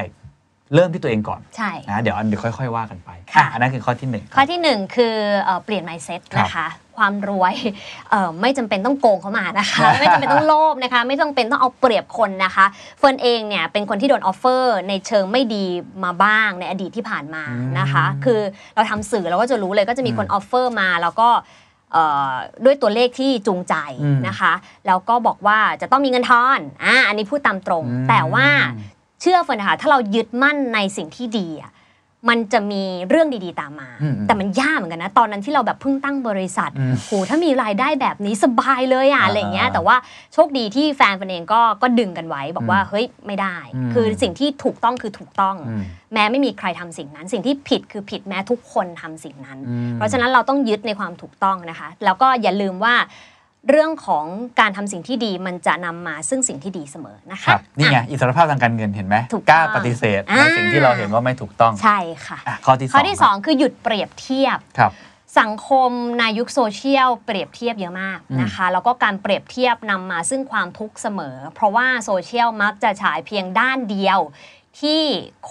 เริ่มที่ตัวเองก่อนใช่นะเดี๋ยวอันเดี๋ยวค่อย ๆ ว่ากันไปค่ะอะอันนั้นคือข้อที่หนึ่งข้อที่หนึ่งคือเอ่อเปลี่ยน mindset ครับนะคะ ความรวยเอ่อไม่จำเป็นต้องโกงเขามานะคะ ไม่จำเป็นต้องโลภนะคะ ไม่ต้องเป็นต้องเอาเปรียบคนนะคะ เฟิร์นเองเนี่ยเป็นคนที่โดน offer ในเชิงไม่ดีมาบ้างในอดีตที่ผ่านมานะคะ คือเราทำสื่อเราก็จะรู้เลยก็จะมีคน offer มา แล้วก็เอ่อ ด้วยตัวเลขที่จูงใจนะคะแล้วก็บอกว่าจะต้องมีเงินทอนอ่าอันนี้พูดตามตรง แต่ว่าเชื่อเฟิร์นนะคะถ้าเรายึดมั่นในสิ่งที่ดีอะ มันจะมีเรื่องดีๆตามมาอืมแต่มันยากเหมือนกันนะ ตอนนั้นที่เราแบบเพิ่งตั้งบริษัทอืมโหถ้ามีรายได้แบบนี้สบายเลยอะอ่าอะไรอย่างเงี้ย แต่ว่าโชคดีที่แฟนเฟิร์นเองก็ก็ดึงกันไว้ บอกว่าอืมเฮ้ยไม่ได้อืมคือสิ่งที่ถูกต้องคือถูกต้องอืมแม้ไม่มีใครทำสิ่งนั้น สิ่งที่ผิดคือผิดแม้ทุกคนทำสิ่งนั้นอืมเพราะฉะนั้นเราต้องยึดในความถูกต้องนะคะ แล้วก็อย่าลืมว่า เรื่องของการทำสิ่งที่ดีมันจะนำมาซึ่งสิ่งที่ดีเสมอนะคครับนี่ไงอะอิอิสรภาพทางการเงินเห็นไหมถูกกล้าต้องปฏิเสธอ่าในสิ่งที่เราเห็นว่าไม่ถูกต้องใชค่ะอะข้อที่สองข้อที่ 2 คือหยุดเปรียบเทียบครับสังคมในยุคโซเชียลเปรียบเทียบเยอะมากนะคะ แล้วก็การเปรียบเทียบนำมาซึ่งความทุกข์เสมอ เพราะว่าโซเชียลมักจะฉายเพียงด้านเดียว ที่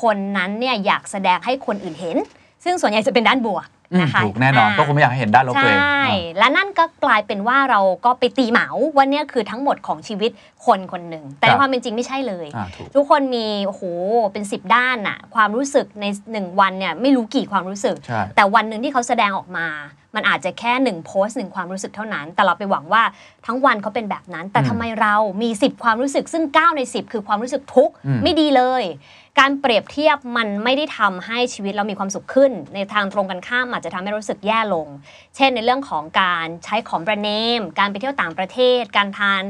คนนั้นเนี่ยอยากแสดงให้คนอื่นเห็น ซึ่งส่วนใหญ่จะเป็นด้านบวกอืม นะคะถูกแน่นอนก็คงไม่อยากให้เห็นด้านลบใชตัวเอง่อะและนั่นก็กลายเป็นว่าเราก็ไปตีเหมาว่าเนี่ยคือทั้งหมดของชีวิตคนคนหนึ่ง แต่ครัในบความเป็นจริงไม่ใช่เลยอ่าถูกทุกคนมีโอ้โหเป็น 10 ด้านอะความรู้สึกในหนึ่งวันเนี่ยไม่รู้กี่ความรู้สึกใช่แต่วันหนึ่งที่เขาแสดงออกมา มันอาจจะแค่หนึ่งโพสต์หนึ่งความรู้สึกเท่านั้น แต่เราไปหวังว่าทั้งวันเขาเป็นแบบนั้น แต่อืมทำไมเรามี 10 ความรู้สึกซึ่ง 9 ใน 10 คือความรู้สึกทุกข์อืมไม่ดีเลย การเปรียบเทียบมันไม่ได้ทำให้ชีวิตเรามีความสุขขึ้น ในทางตรงกันข้ามอาจจะทำให้รู้สึกแย่ลง เช่นในเรื่องของการใช้ของแบรนด์เนม การไปเที่ยวต่างประเทศ การทาน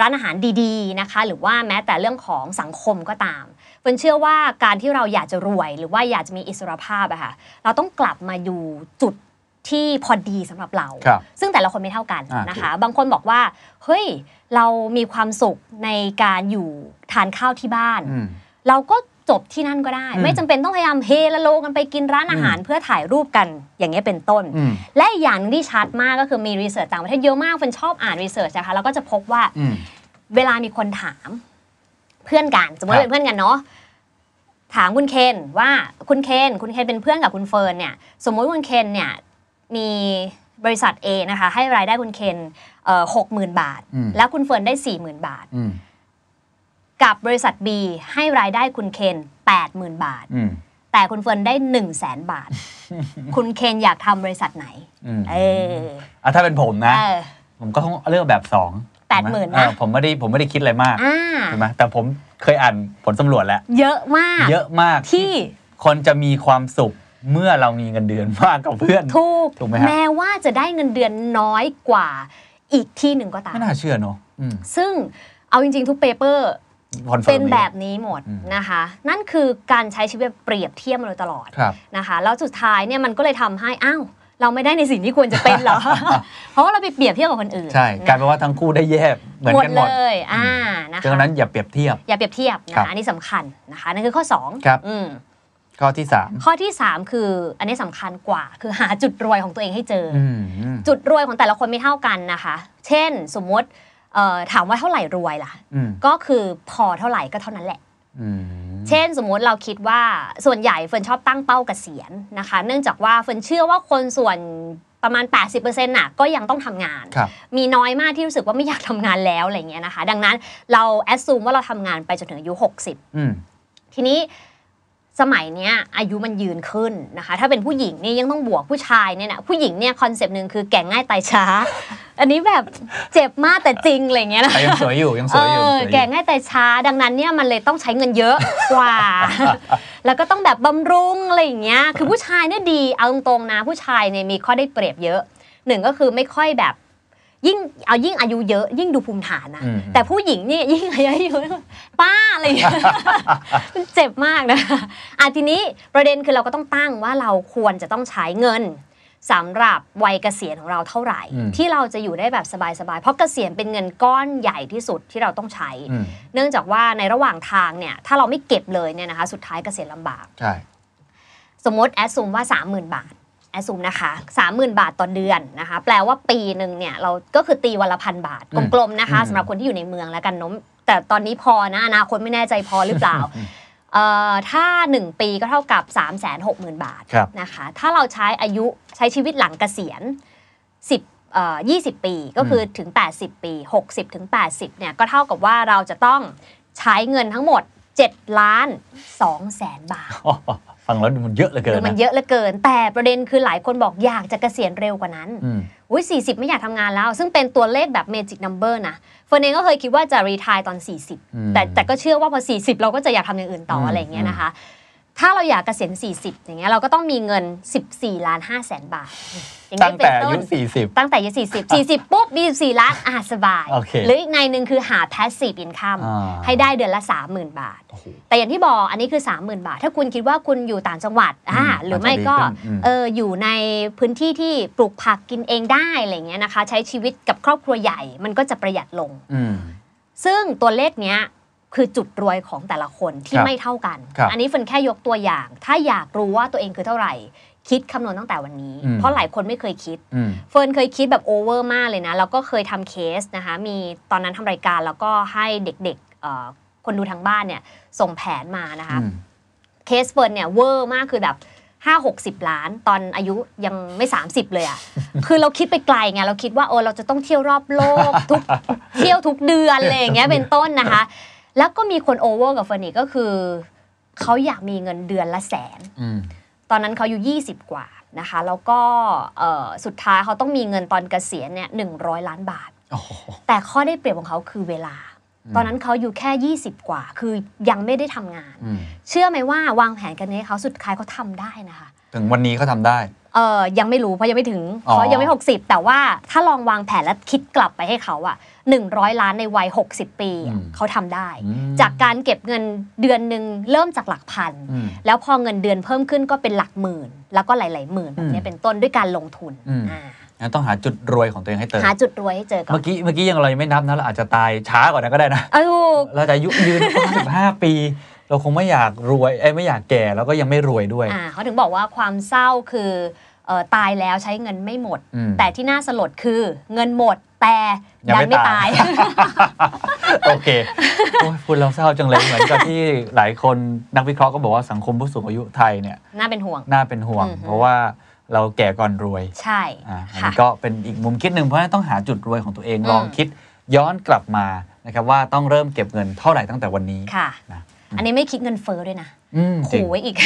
ร้านอาหารดีๆนะคะ หรือว่าแม้แต่เรื่องของสังคมก็ตามเฟิร์นเชื่อว่าการที่เราอยากจะรวย หรือว่าอยากจะมีอิสรภาพอะค่ะเราต้องกลับมาอยู่จุด ที่พอดีสำหรับเราครับซึ่งแต่ละคนไม่เท่ากันอ่านะคะ บางคนบอกว่า เฮ้ย เรามีความสุขในการอยู่ทานข้าวที่บ้านอืมเราก็จบที่นั่นก็ได้อืมไม่จำเป็นต้องพยายามเฮละโลกันไปกินร้านอาหารอืมเพื่อถ่ายรูปกันอย่างเงี้ยเป็นต้นอืมและอีกอย่างหนึ่งที่ชัดมากก็คือมี research ต่างประเทศเยอะมากเฟิร์นชอบอ่าน research นะคะแล้วก็จะพบว่าอืมเวลามีคนถามเพื่อนกัน สมมติครับเป็นเพื่อนกันเนาะถามคุณเคนว่าคุณเคนคุณเคนเป็นเพื่อนกับคุณเฟิร์นเนี่ย สมมติคุณเคนเนี่ย มีบริษัท A นะคะให้รายได้คุณเคนหกหมื่นบาทอืมแล้วคุณเฟิร์นได้สี่หมื่นบาทอืมกับบริษัท B ให้รายได้คุณเคนแปดหมื่นบาทอืมแต่คุณเฟิร์นได้หนึ่งแสนบาท คุณเคนอยากทำบริษัทไหนอืมเอเออะถ้าเป็นผมนะเออผมก็ต้องเลือกแบบสองแปดหมื่นนะเออผมไม่ได้ผมไม่ได้คิดอะไรมากอ่าใช่ไหมแต่ผมเคยอ่านผลสำรวจแล้ว เยอะมาก เยเยอะมากที่คนจะมีความสุข เมื่อเรามีเงินเดือนมากกว่าเพื่อนถูกถูกไหมฮะแม้ว่าจะได้เงินเดือนน้อยกว่าอีกที่หนึ่งก็ตามไม่น่าเชื่อเนอะอืมซึ่งเอาจริง ๆ ทุก paper confirm เป็นแบบนี้หมดอืมนะคะ นั่นคือการใช้ชีวิตแบบเปรียบเทียบมาโดยตลอดครับนะคะแล้วสุดท้ายเนี่ยมันก็เลยทำให้อ้าวเราไม่ได้ในสิ่งที่ควรจะเป็นเหรอ เพราะว่าเราไปเปรียบเทียบกับคนอื่น ใช่ กลายเป็นว่าทั้งคู่ได้แย่เหมือนกันหมดเลยอ่านะคะดังนั้นอย่าเปรียบเทียบ อย่าเปรียบเทียบครันะบอันนี้สำคัญนะคะนั่นคือข้อ2ครับอืม ข้อที่สามข้อที่ 3 คืออันนี้สำคัญกว่า คือหาจุดรวยของตัวเองให้เจอออืมจุดรวยของแต่ละคนไม่เท่ากันนะคะ เช่นสมมติเอ่อถามว่าเท่าไหร่รวยล่ะอืมก็คือพอเท่าไหร่ก็เท่านั้นแหละอืมเช่นสมมุติเราคิดว่าส่วนใหญ่เฟิร์นชอบตั้งเป้าเกษียณนะคะ เนื่องจากว่าเฟิร์นเชื่อว่าคนส่วนประมาณ 80%น่ะก็ยังต้องทำงานครับมีน้อยมากที่รู้สึกว่าไม่อยากทำงานแล้วอะไรเงี้ยนะคะ ดังนั้นเรา assume ว่าเราทำงานไปจนถึงอายุ 60อืมทีนี้ สมัยเนี้ยอายุมันยืนขึ้นนะคะ ถ้าเป็นผู้หญิงนี่ยังต้องบวกผู้ชายเนี่ยนะผู้หญิงเนี่ย concept หนึ่งคือแก่ง่ายตายช้า อันนี้แบบเจ็บมากแต่จริงอะไรเงี้ยนะแต่ยังสวยอยู่ยังสวยอยู่เออสวยอยู่แก่ง่ายแต่ช้า ดังนั้นเนี่ยมันเลยต้องใช้เงินเยอะกว่า แล้วก็ต้องแบบบำรุงอะไรอย่างเงี้ยคือผู้ชายเนี่ยดีเอาตรงๆนะ ผู้ชายเนี่ยมีข้อได้เปรียบเยอะหนึ่งก็คือไม่ค่อยแบบ ยิ่งเอายิ่งอายุเยอะยิ่งดูภูมิฐานนะอืมแต่ผู้หญิงเนี่ยยิ่งอายุเยอะป้าอะไรอย่างเงี้ยมันเจ็บมากนะอะทีนี้ประเด็นคือเราก็ต้องตั้งว่าเราควรจะต้องใช้เงินสำหรับวัยเกษียณของเราเท่าไหร่อืมที่เราจะอยู่ได้แบบสบายๆ เพราะเกษียณเป็นเงินก้อนใหญ่ที่สุดที่เราต้องใช้อืมเนื่องจากว่าในระหว่างทางเนี่ยถ้าเราไม่เก็บเลยเนี่ยนะคะสุดท้ายเกษียณลำบาก ใช่ สมมติแอดซูมว่า 30,000 บาท แอดซูมนะคะ30,000 บาทต่อเดือนนะคะ แปลว่าปีหนึ่งเนี่ยเราก็คือตีวันละพันบาทอืมกลมๆนะคะอืมสำหรับคนที่อยู่ในเมืองแล้วกันเนมแต่ตอนนี้พอนะอนาคตไม่แน่ใจพอหรือเปล่าเอ่อถ้า 1 ปีก็เท่ากับ 3 6 0 0 0 0 บาทครับนะคะ ถ้าเราใช้อายุใช้ชีวิตหลังเกษียณ 10เอ่อ20 ปีก็คือถึง 80 ปี 60 ถึง 80 เนี่ย ก็เท่ากับว่าเราจะต้องใช้เงินทั้งหมด 7 ล้าน2แสนบาทอ๋อ ฟังแล้วมันเยอะเหลือเกิหนรือมันนะเยอะเหลือเกิน แต่ประเด็นคือหลายคนบอกอยากจะเกษียณเร็วกว่านั้นอืมอุ้ย40ไม่อยากทำงานแล้ว ซึ่งเป็นตัวเลขแบบ magic number นะเฟิร์นเองก็เคยคิดว่าจะรีทายตอนอืม40 แต่แต่ก็เชื่อว่าพอ 40 เราก็จะอยากทำอย่างอื่นต่ออืมอะไรอย่างเงี้ยนะคะ ถ้าเราอยากเกษียณ 40 อย่างเงี้ยเราก็ต้องมีเงิน 14 ล้าน5แสนบาทอย่างตั้นี้งเป็แต่นอาต้ยุนสี่สิบตั้งแต่อายุ40 40 ปุ๊บมี14ล้านอะสบาย โอเคหรืออีกในหนึ่งคือหา passive income อ่า ให้ได้เดือนละ 30,000 บาท โอ้โห แต่อย่างที่บอกอันนี้คือ 30,000 บาท ถ้าคุณคิดว่าคุณอยู่ต่างจังหวัดอ่าอืมหรือไม่ก็อาจจะดีขึ้นอืม เอออยู่ในพื้นที่ที่ปลูกผักกินเองได้อะไรเงี้ยนะคะ ใช้ชีวิตกับครอบครัวใหญ่มันก็จะประหยัดลง อืมซึ่งตัวเลขเนี้ย คือจุดรวยของแต่ละคนที่ครับไม่เท่ากัน ครับอันนี้เฟิร์นแค่ยกตัวอย่าง ถ้าอยากรู้ว่าตัวเองคือเท่าไหร่ คิดคำนวณตั้งแต่วันนี้ อืม เพราะหลายคนไม่เคยคิด อืม เฟิร์นเคยคิดแบบ over มากเลยนะ แล้วก็เคยทำเคสนะคะ มีตอนนั้นทำรายการแล้วก็ให้เด็กๆเอ่อคนดูทางบ้านเนี่ยส่งแผนมานะคะ อืม เคสเฟิร์นเนี่ยเวอร์มากคือแบบ5 60ล้าน ตอนอายุยังไม่ 30 เลยอะ่ะ คือเราคิดไปไกลไงเราคิดว่าเออเราจะต้องเที่ยวรอบโลกทุก เที่ยวทุกเดือนอะไรอย่างเงี้ยเป็นต้นนะคะ แล้วก็มีคน over กับเฟิร์นอีกก็คือ เขาอยากมีเงินเดือนละแสนอืมตอนนั้นเขาอายุ20 กว่านะคะ แล้วก็เอ่อสุดท้ายเขาต้องมีเงินตอนเกษียณเนี่ย100ล้านบาทโอ้โหแต่ข้อได้เปรียบของเขาคือเวลา ตอนนั้นเขาอยู่แค่ 20 กว่า คือยังไม่ได้ทำงานอืมเชื่อไหมว่าวางแผนกันนี้เขาสุดท้ายเขาทำได้นะคะ ถึงวันนี้เขาทำได้ เออยังไม่รู้เพราะยังไม่ถึงอ๋อ เพราะยังไม่ 60 แต่ว่าถ้าลองวางแผนและคิดกลับไปให้เขาอะ100 ล้านในวัย 60 ปีอะเขาทำได้ อืมจากการเก็บเงินเดือนหนึ่งเริ่มจากหลักพัน อืม แล้วพอเงินเดือนเพิ่มขึ้นก็เป็นหลักหมื่น แล้วก็หลาย ๆ หมื่นแบบนี้อืมเป็นต้นด้วยการลงทุนอืม อ่างั้นต้องหาจุดรวยของตัวเองให้เติมหาจุดรวยให้เจอก่อเมื่อนกี้เมื่อกี้ยังเรายังไม่นับนะเราอาจจะตายช้ากว่านั้นก็ได้นะ เออถูกเราจะอายุยืน55ปี เราคงไม่อยากรวยเอ้ยไม่อยากแก่แล้วก็ยังไม่รวยด้วย อ่าเขาถึงบอกว่าความเศร้าคือเอ่อตายแล้วใช้เงินไม่หมด อืม แต่ที่น่าสลดคือเงินหมดแต่ยังดัไม่นไม่ตาตายยโอเคโอ้ยพูดเราเศร้าจังเลยเหมือนกับที่หลายคนนักวิเคราะห์ก็บอกว่าสังคมผู้สูงอายุไทยเนี่ยน่าเป็นห่วง น่าเป็นห่วง อือฮึ เพราะว่าเราแก่ก่อนรวยใช่อ่าอันค่ะ นี้ก็เป็นอีกมุมคิดหนึ่งเพราะฉะนั้นต้องหาจุดรวยของตัวเองอืม ลองคิดย้อนกลับมานะครับว่าต้องเริ่มเก็บเงินเท่าไหร่ตั้งแต่วันนี้ค่ะ นะ อันนี้ไม่คิดเงินเฟ้อด้วยนะอืมจริงขู่ไว้อีก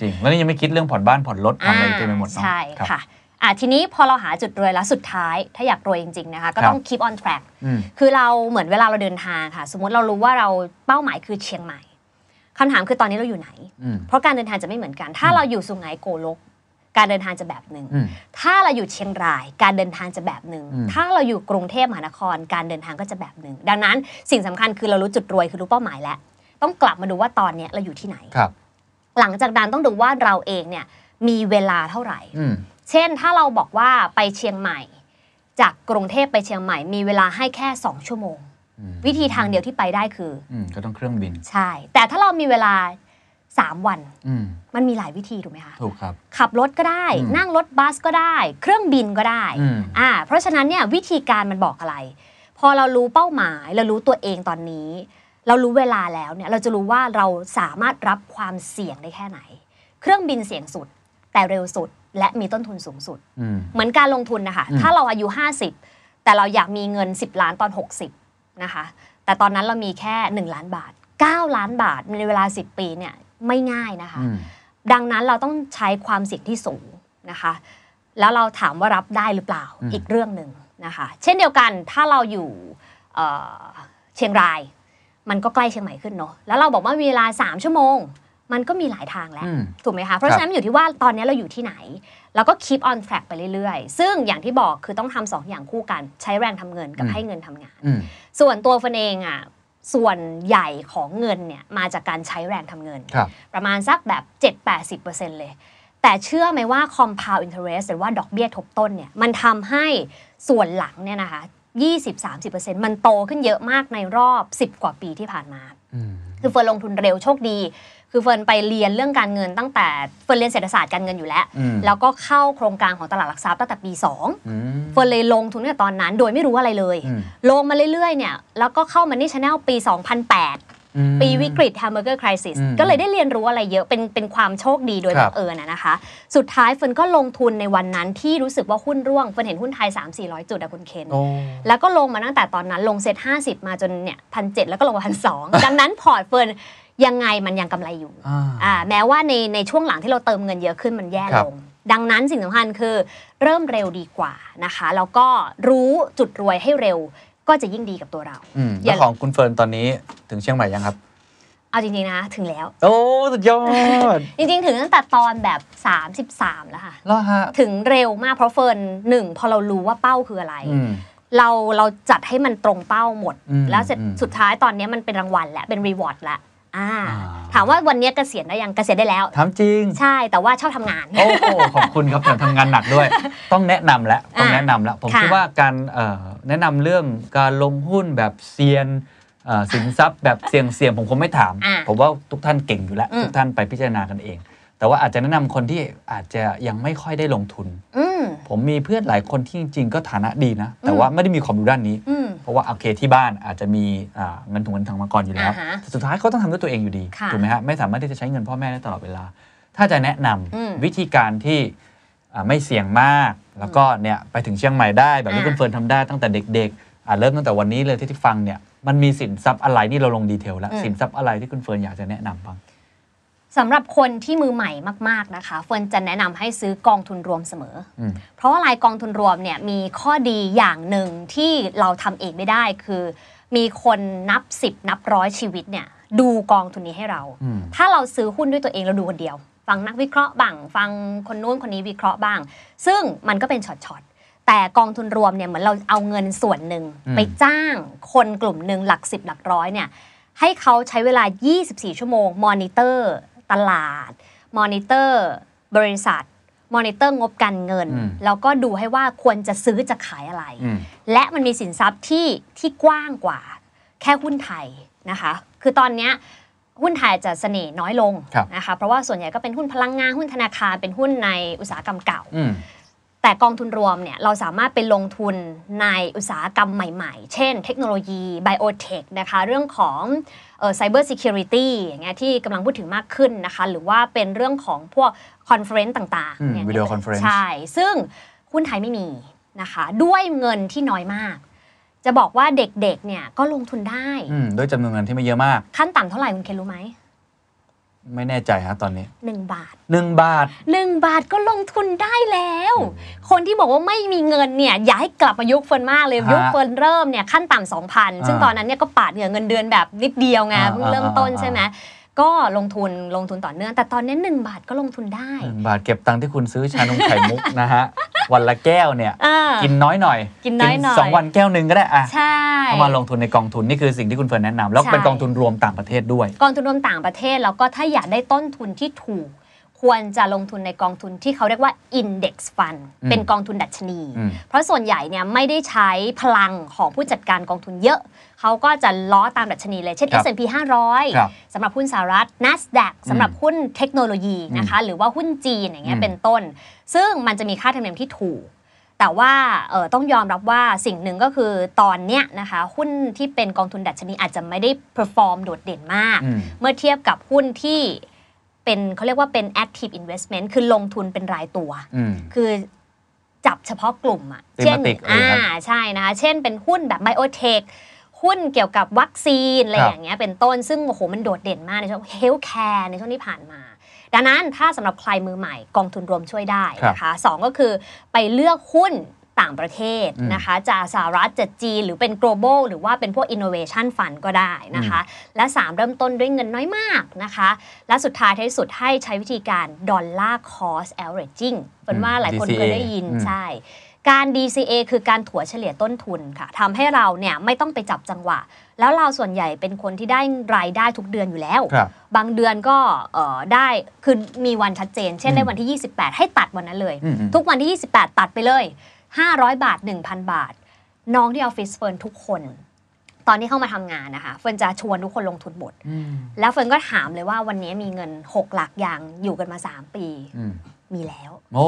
จริง แล้วนี่ยังไม่คิดเรื่องผ่อนบ้านผ่อนรถผ่อนอะไรเต็มไปหมดเนาะใช่รับค่ะอะทีนี้พอเราหาจุดรวยแล้วสุดท้าย ถ้าอยากรวยจริง ๆ นะคะ ก็ต้องครับ keep on track อืมคือเราเหมือนเวลาเราเดินทางค่ะ สมมุติเรารู้ว่าเราเป้าหมายคือเชียงใหม่คำถามคือตอนนี้เราอยู่ไหนอืมเพราะการเดินทางจะไม่เหมือนกัน ถ้าเราอยู่สุไหงโกลก การเดินทางจะแบบหนึ่งอืมถ้าเราอยู่เชียงราย การเดินทางจะแบบหนึ่งอืมถ้าเราอยู่กรุงเทพมหานคร การเดินทางก็จะแบบหนึ่ง ดังนั้นสิ่งสำคัญคือเรารู้จุดรวยคือรู้เป้าหมายแล้ว ต้องกลับมาดูว่าตอนเนี้ยเราอยู่ที่ไหน ครับ หลังจากนั้นต้องดูว่าเราเองเนี่ยมีเวลาเท่าไหร่ อืม เช่นถ้าเราบอกว่าไปเชียงใหม่ จากกรุงเทพไปเชียงใหม่ มีเวลาให้แค่ 2 ชั่วโมง อืม วิธีทางเดียวที่ไปได้คือ อืม ก็ต้องเครื่องบิน ใช่ แต่ถ้าเรามีเวลา 3 วันอืม มันมีหลายวิธีถูกไหมคะ ถูกครับ ขับรถก็ได้ อืม นั่งรถบัสก็ได้ เครื่องบินก็ได้ อืม อ่า เพราะฉะนั้นเนี่ยวิธีการมันบอกอะไร พอเรารู้เป้าหมายเรารู้ตัวเองตอนนี้ เรารู้เวลาแล้วเนี่ยเราจะรู้ว่าเราสามารถรับความเสี่ยงได้แค่ไหน เครื่องบินเสี่ยงสุดแแต่เร็วสุดและมีต้นทุนสูงสุดอืมเหมือนการลงทุนนะคะอืมถ้าเราอายุ 50 แต่เราอยากมีเงิน 10 ล้านตอน 60นะคะแต่ตอนนั้นเรามีแค่ 1 ล้านบาท 9 ล้านบาทในเวลา 10 ปีเนี่ยไม่ง่ายนะคะอืมดังนั้นเราต้องใช้ความเสี่ยงที่สูงนะคะ แล้วเราถามว่ารับได้หรือเปล่าอืมอีกเรื่องหนึ่งนะคะ เช่นเดียวกันถ้าเราอยู่เอ่อเชียงราย มันก็ใกล้เชียงใหม่ขึ้นเนาะแล้วเราบอกว่ามีเวลา 3 ชั่วโมง มันก็มีหลายทางแล้วอืมถูกไหมคะเพราะฉะนั้นมันอยู่ที่ว่าตอนนี้เราอยู่ที่ไหน แล้วก็ keep on track ไปเรื่อยๆ ซึ่งอย่างที่บอกคือต้องทำสองอย่างคู่กันใช้แรงทำเงินกับอืมให้เงินทำงานอืมส่วนตัวเฟนเองอะส่วนใหญ่ของเงินเนี่ยมาจากการใช้แรงทำเงินครับประมาณสักแบบ 7-80%เลยแต่เชื่อไหมว่า compound interest หรือว่าดอกเบี้ยทบต้นเนี่ยมันทำให้ส่วนหลังเนี่ยนะคะ 20-30%มันโตขึ้นเยอะมากในรอบ 10 กว่าปีที่ผ่านมาอืมคือเฟิร์นลงทุนเร็วโชคดี คือเฟิร์นไปเรียนเรื่องการเงินตั้งแต่เฟิร์นเรียนเศรษฐศาสตร์การเงินอยู่แล้วอืมแล้วก็เข้าโครงการของตลาดหลักทรัพย์ตั้งแต่ปี2อืมเฟิร์นเลยลงทุนตั้งแต่ตอนนั้น โดยไม่รู้อะไรเลยอืมลงมาเรื่อยๆเนี่ยแล้วก็เข้า Money Channel ปี 2008อืม ปีวิกฤต Hamburger Crisis อืมก็เลยได้เรียนรู้อะไรเยอะเป็นเป็นความโชคดีโดยบังเอิญนะครับนะคะ สุดท้ายเฟิร์นก็ลงทุนในวันนั้นที่รู้สึกว่าหุ้นร่วงเฟิร์นเห็นหุ้นไทย 3 4 0 0 จุดอะคุณเคนโอ้แล้วก็ลงมาตั้งแต่ตอนนั้นลง SET50มาจนเนี่ยพันเแล้วก็ลงมาพันสดังนั้นพอร์ตเฟิร์นยังไงมันยังกำไรอยู่อ่าอ่าแม้ว่าในในช่วงหลังที่เราเติมเงินเยอะขึ้นมันแย่ลงครับดังนั้นสิ่งสำคัญคือเริ่มเร็วดีกว่านะคะ แล้วก็รู้จุดรวยให้เร็ว ก็จะยิ่งดีกับตัวเราอืมอย่าแล้วของคุณเฟิร์นตอนนี้ถึงเชียงใหม่ยังครับ เอาจริงๆนะถึงแล้ว โอ้สุดยอด จริงๆ ถึงตั้งแต่ตอนแบบ 33 แล้วค่ะ แล้วฮะถึงเร็วมากเพราะเฟิร์นหนึ่งพอเรารู้ว่าเป้าคืออะไร อืม เราเราจัดให้มันตรงเป้าหมด อืมแล้วเสร็จอืม สุดท้ายตอนนี้มันเป็นรางวัลแล้วเป็น reward แล้ว อ่าอ่าถามว่าวันนี้เกษียณได้ยังเกษียณได้แล้วถามจริง ใช่แต่ว่าชอบทำงาน โอ้โหขอบคุณครับแต่ทำงานหนักด้วย ต้องแนะนำแล้วต้องอะแนะนำแล้วผมค่ะคิดว่าการเอ่อแนะนำเรื่องการลงหุ้นแบบเซียนเอ่อสินทรัพย์แบบเสี่ยงเสี่ยงผมคงไม่ถามอะผมว่าทุกท่านเก่งอยู่แล้วอืมทุกท่านไปพิจารณากันเอง แต่ว่าอาจจะแนะนำคนที่อาจจะยังไม่ค่อยได้ลงทุนอืมผมมีเพื่อนหลายคนที่จริง ๆ ก็ฐานะดีนะ แต่อืมว่าไม่ได้มีความรู้ด้านนี้อืม เพราะว่าโอเคที่บ้านอาจจะมีอ่าเงินถุงเงินทางมาก่อนอยู่แล้วอ่าฮะแต่สุดท้ายเขาต้องทำด้วยตัวเองอยู่ดีค่ะ ถูกไหมฮะไม่สามารถที่จะใช้เงินพ่อแม่ได้ตลอดเวลา ถ้าจะแนะนำอืม วิธีการที่อ่าไม่เสี่ยงมาก แล้วก็เนี่ยไปถึงเชียงใหม่ได้แบบที่อ่า คุณเฟิร์นทำได้ตั้งแต่เด็กๆอ่าเริ่มตั้งแต่วันนี้เลยที่ที่ฟังเนี่ยมันมีสินทรัพย์อะไรนี่เราลง detail แล้วอืมสินทรัพย์อะไรที่คุณเฟิร์นอยากจะแนะนำบ้าง สำหรับคนที่มือใหม่มากๆนะคะเฟิร์นจะแนะนำให้ซื้อกองทุนรวมเสมออืมเพราะว่าลายกองทุนรวมเนี่ยมีข้อดีอย่างหนึ่งที่เราทำเองไม่ได้คือ มีคนนับ10นับร้อยชีวิตเนี่ยดูกองทุนนี้ให้เราอืมถ้าเราซื้อหุ้นด้วยตัวเองเราดูคนเดียว ฟังนักวิเคราะห์บ้าง ฟังคนนู้นคนนี้วิเคราะห์บ้าง ซึ่งมันก็เป็นช็อตๆ แต่กองทุนรวมเนี่ยเหมือนเราเอาเงินส่วนหนึ่งอืมไปจ้างคนกลุ่มหนึ่งหลักสิบหลักร้อยเนี่ยให้เขาใช้เวลา 24 ชั่วโมงมอนิเตอร์ ตลาด มอนิเตอร์บริษัท มอนิเตอร์งบการเงินอืมแล้วก็ดูให้ว่าควรจะซื้อจะขายอะไรอืมและมันมีสินทรัพย์ที่ที่กว้างกว่า แค่หุ้นไทยนะคะ คือตอนเนี้ยหุ้นไทยจะเสน่ห์น้อยลงครับนะคะ เพราะว่าส่วนใหญ่ก็เป็นหุ้นพลังงานหุ้นธนาคารเป็นหุ้นในอุตสาหกรรมเก่าอืม แต่กองทุนรวมเนี่ยเราสามารถไปลงทุนในอุตสาหกรรมใหม่ๆ เช่นเทคโนโลยี biotech นะคะเรื่องของ cybersecurity อย่างเงี้ยที่กำลังพูดถึงมากขึ้นนะคะ หรือว่าเป็นเรื่องของพวก conference ต่างอืมๆอย่างเงี้ย video conference ใช่ ซึ่งหุ้นไทยไม่มีนะคะด้วยเงินที่น้อยมาก จะบอกว่าเด็กๆเนี่ยก็ลงทุนได้อืมด้วยจำนวนเงินที่ไม่เยอะมาก ขั้นต่ำเท่าไหร่คุณเคนรู้ไหม ไม่แน่ใจฮะตอนนี้หนึ่งบาทหนึ่งบาทหนึ่งบาทก็ลงทุนได้แล้ว คนที่บอกว่าไม่มีเงินเนี่ยอย่าให้กลับมายุคเฟิร์นมากเลยฮะยุคเฟิร์นเริ่มเนี่ยขั้นต่ำสองพันซึ่งอ่าตอนนั้นเนี่ยก็ปาดเหงื่อเงินเดือนแบบนิดเดียวไงอ่าเพิ่งเริ่มต้นอ่าใช่ไหม ก็ลงทุนลงทุนต่อเนื่อง แต่ตอนนี้หนึ่งบาทก็ลงทุนได้หนึ่งบาทเก็บตังค์ที่คุณซื้อชานมไข่มุกนะฮะ วันละแก้วเนี่ยอ่ากินน้อยหน่อย กินน้อยหน่อยสองวันแก้วหนึ่งก็ได้อะใช่เข้ามาลงทุนในกองทุนนี่คือสิ่งที่คุณเฟิร์นแนะนำแล้วใช่เป็นกองทุนรวมต่างประเทศด้วย กองทุนรวมต่างประเทศแล้วก็ถ้าอยากได้ต้นทุนที่ถูกควรจะลงทุนในกองทุนที่เขาเรียกว่า index fund อืมเป็นกองทุนดัชนีอืมเพราะส่วนใหญ่เนี่ยไม่ได้ใช้พลังของผู้จัดการกองทุนเยอะ เขาก็จะล้อตามดัชนีเลย เช่นครับ S&P ครับ500สำหรับหุ้นสหรัฐ NASDAQ สำหรับหุ้นเทคโนโลยีนะคะหรือว่าหุ้นจีนอย่างเงี้อืยมเป็นต้น ซึ่งมันจะมีค่าธรรมเนียมที่ถูกแต่ว่าเอ่อต้องยอมรับว่าสิ่งหนึ่งก็คือตอนเนี้ยนะคะหุ้นที่เป็นกองทุนดัชนีอาจจะไม่ได้ perform โดดเด่นมากอืมเมื่อเทียบกับหุ้นที่เป็นเขาเรียกว่าเป็น active investment คือลงทุนเป็นรายตัวอืมคือจับเฉพาะกลุ่มอะ Thematic เช่นอะไรอ่าครับใช่นะคะเช่นเป็นหุ้นแบบ biotech หุ้นเกี่ยวกับวัคซีนอะไรครับอย่างเงี้ยเป็นต้นซึ่งโอ้โหมันโดดเด่นมากในช่วง healthcare ในช่วงที่ผ่านมาดังนั้นถ้าสำหรับใครมือใหม่กองทุนรวมช่วยได้นะคะสองก็คือไปเลือกหุ้นต่างประเทศนะคะจากสหรัฐจากจีนหรือเป็น global หรือว่าเป็นพวก innovation fund ก็ได้นะคะ และ 3 เริ่มต้นด้วยเงินน้อยมากนะคะ และสุดท้ายท้ายสุดให้ใช้วิธีการ dollar cost averaging เป็นว่าหลายคนเคยได้ยินอืมใช่ การ DCA คือการถัวเฉลี่ยต้นทุนค่ะทำให้เราเนี่ยไม่ต้องไปจับจังหวะ แล้วเราส่วนใหญ่เป็นคนที่ได้รายได้ทุกเดือนอยู่แล้วครับบางเดือนก็เอ่อได้คือมีวันชัดเจน เช่นอืมในวันที่ 28 ให้ตัดวันนั้นเลยอืมอืมทุกวันที่ 28 ตัดไปเลย 500 บาท 1,000 บาท น้องที่ออฟฟิศเฟิร์นทุกคน ตอนที่เข้ามาทำงานนะคะเฟิร์นจะชวนทุกคนลงทุนหมดอืมแล้วเฟิร์นก็ถามเลยว่าวันนี้มีเงิน 6 หลักอย่างอยู่กันมา 3 ปีอื มมีแล้วโอ้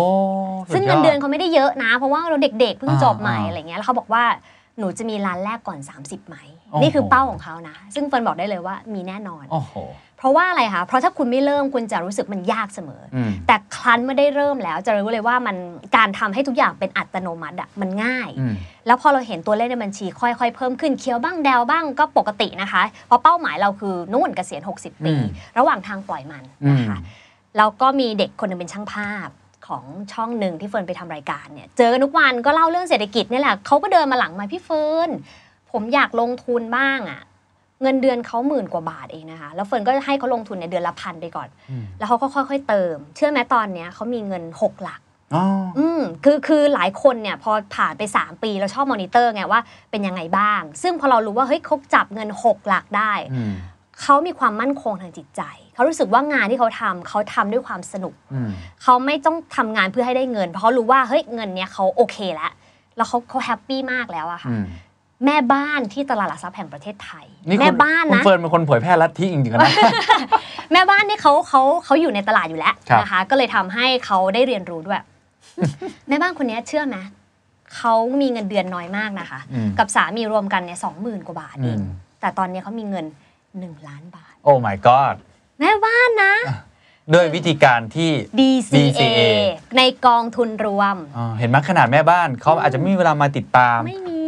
ซึ่งสุเงิยนอเดือนเขาไม่ได้เยอะนะ เพราะว่าเราเด็กๆเพิ่งอ่าจบใหม่อ่าอะไรเงี้ยแล้วเขาบอกว่าหนูจะมีร้านแรกก่อน 30ไหมโอ้โหนี่คือเป้าของเขานะ ซึ่งเฟิร์นบอกได้เลยว่ามีแน่นอนโอ้โหเพราะว่าอะไรคะเพราะถ้าคุณไม่เริ่มคุณจะรู้สึกมันยากเสมอออืมแต่ครั้นไม่ได้เริ่มแล้ว จะรู้เลยว่ามันการทำให้ทุกอย่างเป็นอัตโนมัติอะมันง่ายอืมแล้วพอเราเห็นตัวเลขในบัญชีค่อยๆ เพิ่มขึ้นเคี้ยวบ้างแดวบ้างก็ปกตินะคะ เพราะเป้าหมายเราคือนู่นเกษียณ60 ปีอืมระหว่างทางปล่อยมันอืมนะคะ แล้วก็มีเด็กคนหนึ่งเป็นช่างภาพของช่องหนึ่งที่เฟิร์นไปทำรายการเนี่ยเจอกันทุกวันก็เล่าเรื่องเศรษฐกิจนี่แหละเขาก็เดินมาหลังมาพี่เฟิร์นผมอยากลงทุนบ้างอะเงินเดือนเขาหมื่นกว่าบาทเองนะคะแล้วเฟิร์นก็ให้เขาลงทุนในเดือนละพันไปก่อนอืมแล้วเขาก็ค่อย ๆ เติม เชื่อไหมตอนเนี้ยเขามีเงินหกหลักอ๋ออืมคือคือหลายคนเนี่ยพอผ่านไป 3 ปีเราชอบมอนิเตอร์ไงว่าเป็นยังไงบ้าง ซึ่งพอเรารู้ว่าเฮ้ยเขาจับเงิน 6 หลักได้อืมเขามีความมั่นคงทางจิตใจ เขารู้สึกว่างานที่เขาทำเขาทำด้วยความสนุกอืมเขาไม่ต้องทำงานเพื่อให้ได้เงิน เพราะเขารู้ว่าเฮ้ยเงินเนี้ยเขาโอเคแล้วแล้วเขาเขา happy มากแล้วอะค่ะอืมแม่บ้านที่ตลาดหลักทรัพย์แห่งประเทศไทยนี่แม่คุณบ้านคุณนะเฟิร์นเป็นคนเผยแพร่ลัทธิจริงๆนะแม่บ้านนี่เขาเขาเขาอยู่ในตลาดอยู่แล้วครับนะคะ ก็เลยทำให้เขาได้เรียนรู้ด้วย แม่บ้านคนนี้เชื่อไหมเขามีเงินเดือนน้อยมากนะคะอืมกับสามีรวมกันเนี่ยสองหมื่นกว่าบาทเองอืมแต่ตอนนี้เขามีเงินหนึ่งล้านบาท oh my god แม่บ้านนะ ด้วยวิธีการที่ DCA DCA ในกองทุนรวมอ๋อเห็นไหมขนาดแม่บ้านเขาอาจจะไม่มีเวลามาติดตาม ไม่มี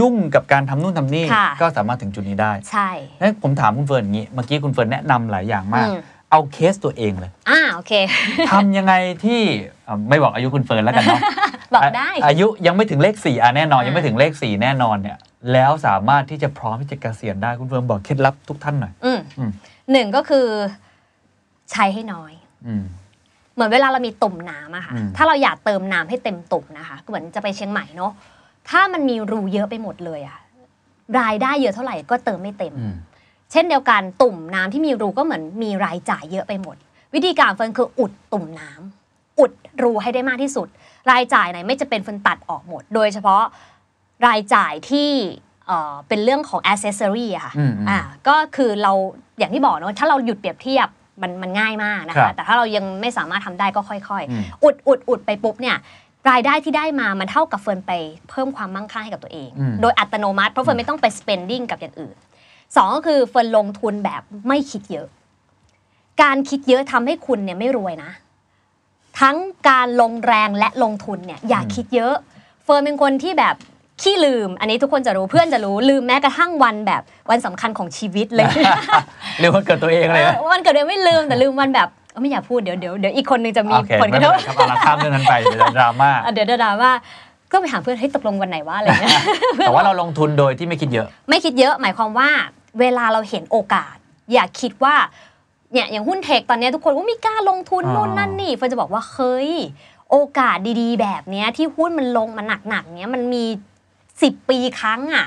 ยุ่งกับการทำนู่นทำนี่ค่ะก็สามารถถึงจุดนี้ได้ ใช่งั้นผมถามคุณเฟิร์นอย่างนี้ เมื่อกี้คุณเฟิร์นแนะนำหลายอย่างมากอืมเอาเคสตัวเองเลย อ่าโอเคทำยังไงที่อะไม่บอกอายุคุณเฟิร์นแล้วกันเนาะ บอกได้อายุยังไม่ถึงเลขสี่อะแน่นอนอ่ายัยังไม่ถึงเลขสี่แน่นอนเนี่ย แล้วสามารถที่จะพร้อมที่จะเกษียณได้คุณเฟิร์นบอกเคล็ดลับทุกท่านหน่อย อืมอืม หนึ่งก็คือใช้ให้น้อยอืมเหมือนเวลาเรามีตุ่มน้ำอะค่ะอืมถ้าเราอยากเติมน้ำให้เต็มตุ่มนะคะก็เหมือนจะไปเชียงใหม่เนาะถ้ามันมีรูเยอะไปหมดเลยอะรายได้เยอะเท่าไหร่ก็เติมไม่เต็มอืมเช่นเดียวกันตุ่มน้ำที่มีรูก็เหมือนมีรายจ่ายเยอะไปหมด วิธีการเฟิร์นคืออุดตุ่มน้ำอุดรูให้ได้มากที่สุด รายจ่ายไหนไม่จำเป็นเฟิร์นตัดออกหมด โดยเฉพาะรายจ่ายที่เอ่อเป็นเรื่องของ accessory อะค่ะอืมอืมอ่า ก็คือเรา อย่างที่บอกเนอะถ้าเราหยุดเปรียบเทียบมันมันง่ายมากนะคะครับแต่ถ้าเรายังไม่สามารถทำได้ก็ค่อยอืม ๆ อุดอุดอุดไปปุ๊บเนี่ยรายได้ที่ได้มามันเท่ากับเฟิร์นไปเพิ่มความมั่งคั่งให้กับตัวเอง อืม โดยอัตโนมัติเพราะเฟิร์นไม่ต้องไป spending กับอย่างอื่นสองก็คือเฟิร์นลงทุนแบบไม่คิดเยอะ การคิดเยอะทำให้คุณเนี่ยไม่รวยนะ ทั้งการลงแรงและลงทุนเนี่ยอย่าอืมคิดเยอะ เฟิร์นเป็นคนที่แบบ ขี้ลืม อันนี้ทุกคนจะรู้เพื่อนจะรู้ลืมแม้กระทั่งวันแบบวันสำคัญของชีวิตเลย เรียกว่าเกิดตัวเองเลยนะเออวันเกิดเดือนไม่ลืมแต่ลืมวันแบบเอ้าไม่อยากพูดเดี๋ยวเดี๋ยวเดี๋ยวอีกคนนึงจะมีโอเคผลกไม่ระเป็นทบไรครับเอาละข้ามเรื่องนั้นไปเดี๋ยวจะดราม่าอะเดี๋ยวเดี๋ยวดราว่าก็ไปหาเพื่อนเฮ้ยตกลงวันไหนวะอะไรเงี้ยแต่ว่าเราลงทุนโดยที่ไม่คิดเยอะ ไม่คิดเยอะหมายความว่าเวลาเราเห็นโอกาส อย่าคิดว่าเนี่ยอย่างหุ้น tech ตอนเนี้ยทุกคนว่าไม่กล้าลงทุนอ่านู่นนั่นนี่เฟิร์นจะบอกว่าเฮ้ยโอกาสดีๆ แบบเนี้ยที่หุ้นมันลงมาหนักๆเนี้ยมันมี 10 ปีครั้งอะ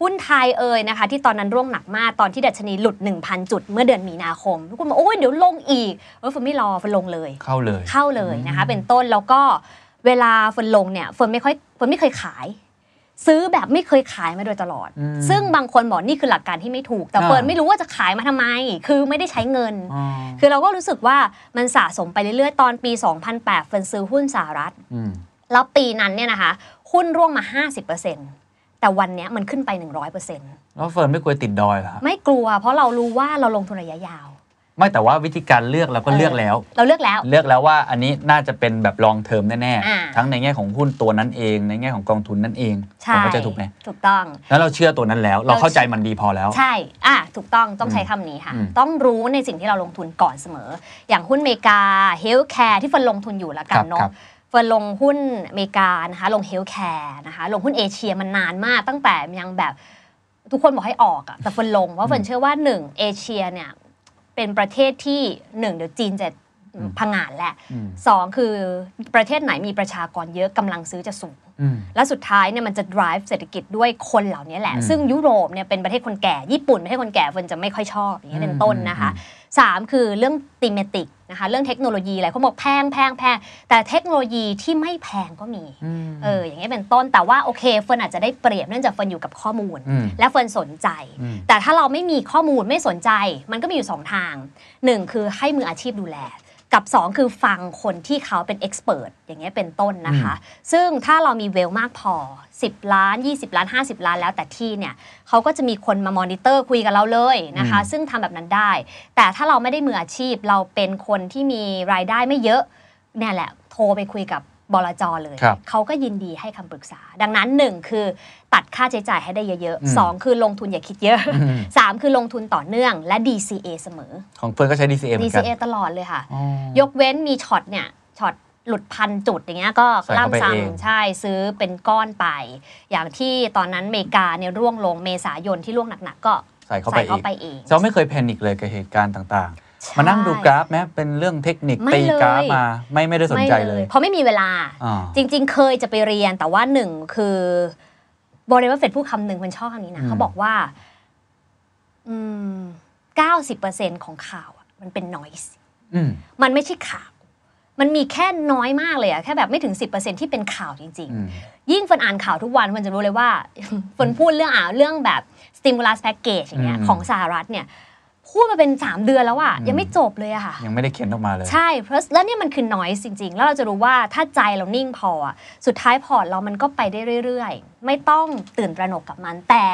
หุ้นไทยเอ่ยนะคะ ที่ตอนนั้นร่วงหนักมาก ตอนที่ดัชนีหลุด 1,000 จุด เมื่อเดือนมีนาคมทุกคนบอกโอ้ยเดี๋ยวลงอีกเออเฟิร์นไม่รอเฟิร์นลงเลย เข้าเลยเข้าเลยนะคะ เป็นต้นแล้วก็เวลาเฟิร์นลงเนี่ยเฟิร์นไม่ค่อยเฟิร์นไม่เคยขาย ซื้อแบบไม่เคยขายมาโดยตลอดอืมซึ่งบางคนบอกนี่คือหลักการที่ไม่ถูก แต่อ่าเฟิร์นไม่รู้ว่าจะขายมาทำไม คือไม่ได้ใช้เงินอ๋อคือเราก็รู้สึกว่ามันสะสมไปเรื่อยๆตอนปี 2008เฟิร์นซื้อหุ้นสหรัฐอืมแล้วปีนั้นเนี่ยนะคะ หุ้นร่วงมา 50%แต่วันเนี้ยมันขึ้นไป 100%แล้วเฟิร์นไม่กลัวติดดอยเหรอฮะไม่กลัว เพราะเรารู้ว่าเราลงทุนระยะยาว ไม่แต่ว่าวิธีการเลือกเราก็เลือกแล้ว เราเลือกแล้ว เลือกแล้วว่าอันนี้น่าจะเป็นแบบ long term แน่อ่าๆทั้งในแง่ของหุ้นตัวนั้นเอง ในแง่ของกองทุนนั่นเองใช่ผมเข้าใจถูกไหมถูกต้อง แล้วเราเชื่อตัวนั้นแล้ว เราเข้าใจมันดีพอแล้ว ใช่ อะถูกต้องต้องใช้คำนี้ค่ะอืมต้องรู้ในสิ่งที่เราลงทุนก่อนเสมอ อย่างหุ้นอเมริกา healthcare ที่เฟิร์นลงทุนอยู่ละกันครับเนาะ เฟิร์นลงหุ้นอเมริกานะคะลง healthcare นะคะลงหุ้นเอเชียมันนานมากตั้งแต่ยังแบบทุกคนบอกให้ออกอะแต่เฟิร์นลงเพราะเฟิร์นเชื่อว่าหนึ่งเอเชียเนี่ยเป็นประเทศที่หนึ่งเดี๋ยวจีนจะ พังงานแหละอืมสองคือประเทศไหนมีประชากรเยอะกำลังซื้อจะสูงอืมและสุดท้ายเนี่ยมันจะ drive เศรษฐกิจด้วยคนเหล่านี้แหละอืมซึ่งยุโรปเนี่ยเป็นประเทศคนแก่ ญี่ปุ่นประเทศคนแก่เฟิร์นจะไม่ค่อยชอบอย่างนี้ยเป็นต้นนะคะอืมสามคือเรื่อง thematic นะคะเรื่องเทคโนโลยีอะไรเขาบอกแพงแพงแพงแต่เทคโนโลยีที่ไม่แพงก็มีอืมเอออย่างนี้ยเป็นต้นแต่ว่าโอเคเฟิร์นอาจจะได้เปรียบเนื่องจากเฟิร์นอยู่กับข้อมูลอืมและเฟิร์นสนใจอืมแต่ถ้าเราไม่มีข้อมูลไม่สนใจ มันก็มีอยู่สองทางหนึ่งคือให้มืออาชีพดูแล กับ 2 คือฟังคนที่เขาเป็นเอ็กซ์เพรสอย่างเงี้ยเป็นต้นนะคะ ซึ่งถ้าเรามีเวลมากพอ 10 ล้าน 20 ล้าน 50 ล้านแล้วแต่ที่เนี่ยเขาก็จะมีคนมามอนิเตอร์คุยกับเราเลยนะคะอืมซึ่งทำแบบนั้นได้ แต่ถ้าเราไม่ได้มืออาชีพเราเป็นคนที่มีรายได้ไม่เยอะเนี่ยแหละโทรไปคุยกับ บลจเลยครับเขาก็ยินดีให้คำปรึกษา ดังนั้นหนึ่งคือตัดค่าใช้จ่ายให้ได้เยอะอืมๆสองคือลงทุนอย่าคิดเยอะอืมสามคือลงทุนต่อเนื่องและ DCA เสมอ ของเฟิร์นก็ใช้ DCA เหมือนกัน DCA ตลอดเลยค่ะอ๋อยกเว้นมีช็อตเนี่ยช็อตหลุดพันจุดอย่างเงี้ยก็ใส่เข้าไปล่ำเองซ้ำใช่ซื้อเป็นก้อนไป อย่างที่ตอนนั้นอเมริกาเนี่ยร่วงลงเมษายนที่ร่วงหนักๆก็ใส่เข้าไปใส่เข้าไปอีกเองเราไม่เคย panic เลยกับเหตุการณ์ต่างใช่ๆ มานั่งดูกราฟไหมเป็นเรื่องเทคนิคไม่ตีกราฟเลยมาไม่ไม่ได้สนใจเลย เพราะไม่มีเวลาอ่าจริง ๆ เคยจะไปเรียนแต่ว่าหนึ่งคือบริวัตเฟดพูดคำหนึ่งคนชอบคำนี้นะอืมเขาบอกว่าอืมเก้าสิบเปอร์เซ็นของข่าวอะมันเป็น noise อืมมันไม่ใช่ข่าวมันมีแค่น้อยมากเลยอะแค่แบบไม่ถึง 10%ที่เป็นข่าวจริงอืมๆยิ่งเฟิร์นอ่านข่าวทุกวันเฟิร์นจะรู้เลยว่าเฟิร์นพูดเรื่องอ่าเรื่องแบบ stimulus package อย่างเงี้ยอืมของสหรัฐเนี่ย พูดมาเป็น 3 เดือนแล้วอะอืมยังไม่จบเลยอะค่ะ ยังไม่ได้เขียนออกมาเลย ใช่เพราะแล้วเนี่ยมันคือ noise จริง ๆ แล้วเราจะรู้ว่าถ้าใจเรานิ่งพออะสุดท้ายพอร์ตเรามันก็ไปได้เรื่อย ๆ ไม่ต้องตื่นตระหนกกับมัน แต่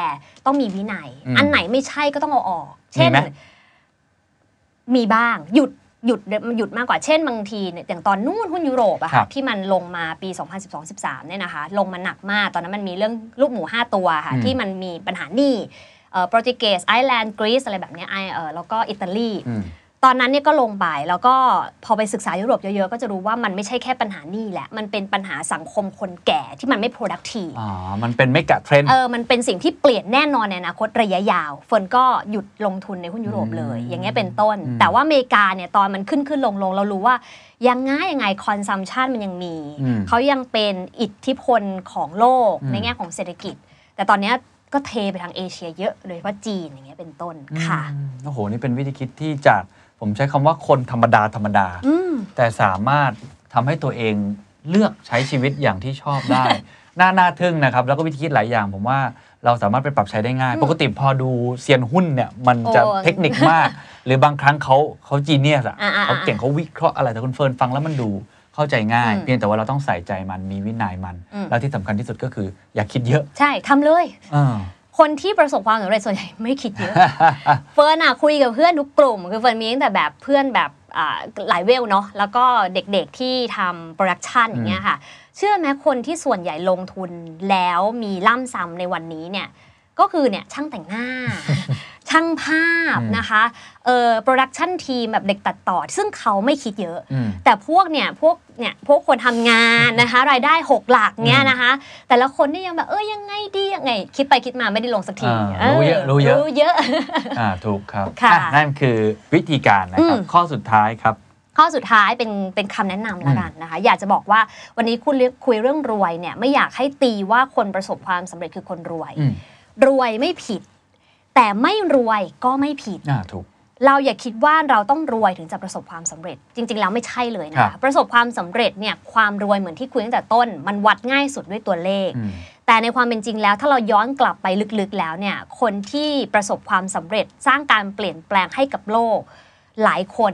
ต้องมีวินัยอืมอันไหนไม่ใช่ก็ต้องเอาออก เช่นมีไหมมีบ้างหยุดหยุดหยุดมากกว่าเช่นบางทีเนี่ยอย่างตอนนู้นหุ้นยุโรปอะค่ะครับที่มันลงมาปี 2012-13เนี่ยนะคะ ลงมาหนักมาก ตอนนั้นมันมีเรื่องลูกหมู 5 ตัวค่ะอืมที่มันมีปัญหาหนี้เอ่อ โปรตุเกสไอร์แลนด์กรีซอะไรแบบเนี้ยไอเออแล้วก็อิตาลีอืมตอนนั้นเนี่ยก็ลงไปแล้วก็พอไปศึกษายุโรปเยอะๆ ก็จะรู้ว่ามันไม่ใช่แค่ปัญหาหนี้แหละ มันเป็นปัญหาสังคมคนแก่ที่มันไม่ productive อ๋อ มันเป็น mega trend เออ มันเป็นสิ่งที่เปลี่ยนแน่นอนในอนาคตระยะยาวเฟิร์นก็หยุดลงทุนในหุ้นยุโรปเลยอืมอย่างเงี้ยเป็นต้นอืมแต่ว่าอเมริกาเนี่ยตอนมันขึ้นขึ้นลงลงเรารู้ว่ายังไงยังไง consumption มันยังมีอืมเขายังเป็นอิทธิพลของโลกอืมในแง่ของเศรษฐกิจ แต่ตอนเนี้ย ก็เทไปทางเอเชียเยอะโดยเฉพาะจีนอย่างเงี้ยเป็นต้นค่ะอืมโอ้โหนี่เป็นวิธีคิดที่จากผมใช้คำว่าคนธรรมดาธรรมดาอืมแต่สามารถทำให้ตัวเองเลือกใช้ชีวิตอย่างที่ชอบได้ น่าน่าทึ่งนะครับ แล้วก็วิธีคิดหลายอย่าง ผมว่าเราสามารถไปปรับใช้ได้ง่ายอืมปกติพอดูเซียนหุ้นเนี่ยมันจะโอ้เทคนิคมาก หรือบางครั้งเขาเขา genius อะอ่าๆๆเขาเก่งเขาวิเคราะห์อะไรแต่คุณเฟิร์นฟังแล้วมันดู เข้าใจง่ายอืมเพียงแต่ว่าเราต้องใส่ใจมันมีวินัยมันอืมแล้วที่สำคัญที่สุดก็คือ อย่าคิดเยอะ ใช่ทำเลยอ่าคนที่ประสบความสำเร็จส่วนใหญ่ไม่คิดเยอะ เฟิร์นอะคุยกับเพื่อนทุกกลุ่ม คือเฟิร์นมีตั้งแต่แบบเพื่อนแบบอ่าหลายเวลเนาะแล้วก็เด็กๆที่ทำ production อย่างเงี้ยค่ะ เชื่อไหมคนที่ส่วนใหญ่ลงทุนแล้วมีล่ำซำในวันนี้เนี่ย ก็คือเนี่ยช่างแต่งหน้า ช่างภาพอืมนะคะเอ่อ production team แบบเด็กตัดต่อ ซึ่งเขาไม่คิดเยอะอืมแต่พวกเนี่ยพวกเนี่ยพวกคนทำงานนะคะ รายได้ 6 หลักเนี่ยนะคะ แต่ละคนเนี่ยยังแบบเออยังไงดียังไง คิดไปคิดมาไม่ได้ลงสักทีอ่ารู้เยอะรู้เยอะรู้เยอะอ่าถูกครับค่ะอ่นั่นคือวิธีการนะครับอืมข้อสุดท้ายครับข้อสุดท้ายเป็นเป็นคำแนะนำแล้วกันนะคะ อยากจะบอกว่าวันนี้คุณเรียกคุยเรื่องรวยเนี่ยไม่อยากให้ตีว่าคนประสบความสำเร็จคือคนรวยอืมรวยไม่ผิด แต่ไม่รวยก็ไม่ผิด อ่าถูก เราอย่าคิดว่าเราต้องรวยถึงจะประสบความสำเร็จ จริง ๆ แล้วไม่ใช่เลยนะครัคะบ ประสบความสำเร็จเนี่ยความรวยเหมือนที่คุยตั้งแต่ต้น มันวัดง่ายสุดด้วยตัวเลข อืม แต่ในความเป็นจริงแล้วถ้าเราย้อนกลับไปลึกๆแล้วเนี่ยคนที่ประสบความสำเร็จสร้างการเปลี่ยนแปลงให้กับโลก หลายคน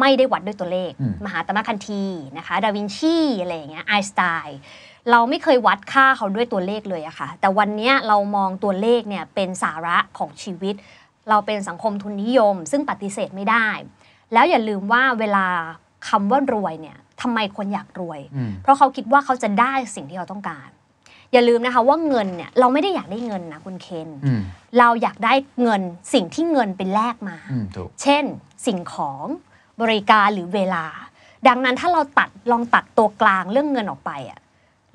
ไม่ได้วัดด้วยตัวเลข อืม มหาตมะคันธีนะคะดาวินชีอะไรอย่างเงี้ยไอน์สไตน์ เราไม่เคยวัดค่าเขาด้วยตัวเลขเลยอะค่ะ แต่วันเนี้ยเรามองตัวเลขเนี่ยเป็นสาระของชีวิต เราเป็นสังคมทุนนิยม ซึ่งปฏิเสธไม่ได้ แล้วอย่าลืมว่าเวลาคำว่ารวยเนี่ยทำไมคนอยากรวยอืมเพราะเขาคิดว่าเขาจะได้สิ่งที่เขาต้องการ อย่าลืมนะคะว่าเงินเนี่ยเราไม่ได้อยากได้เงินนะคุณเคนอืมเราอยากได้เงินสิ่งที่เงินเป็นแลกมาอืมถูกเช่น สิ่งของบริการหรือเวลา ดังนั้นถ้าเราตัดลองตัดตัวกลางเรื่องเงินออกไปอะ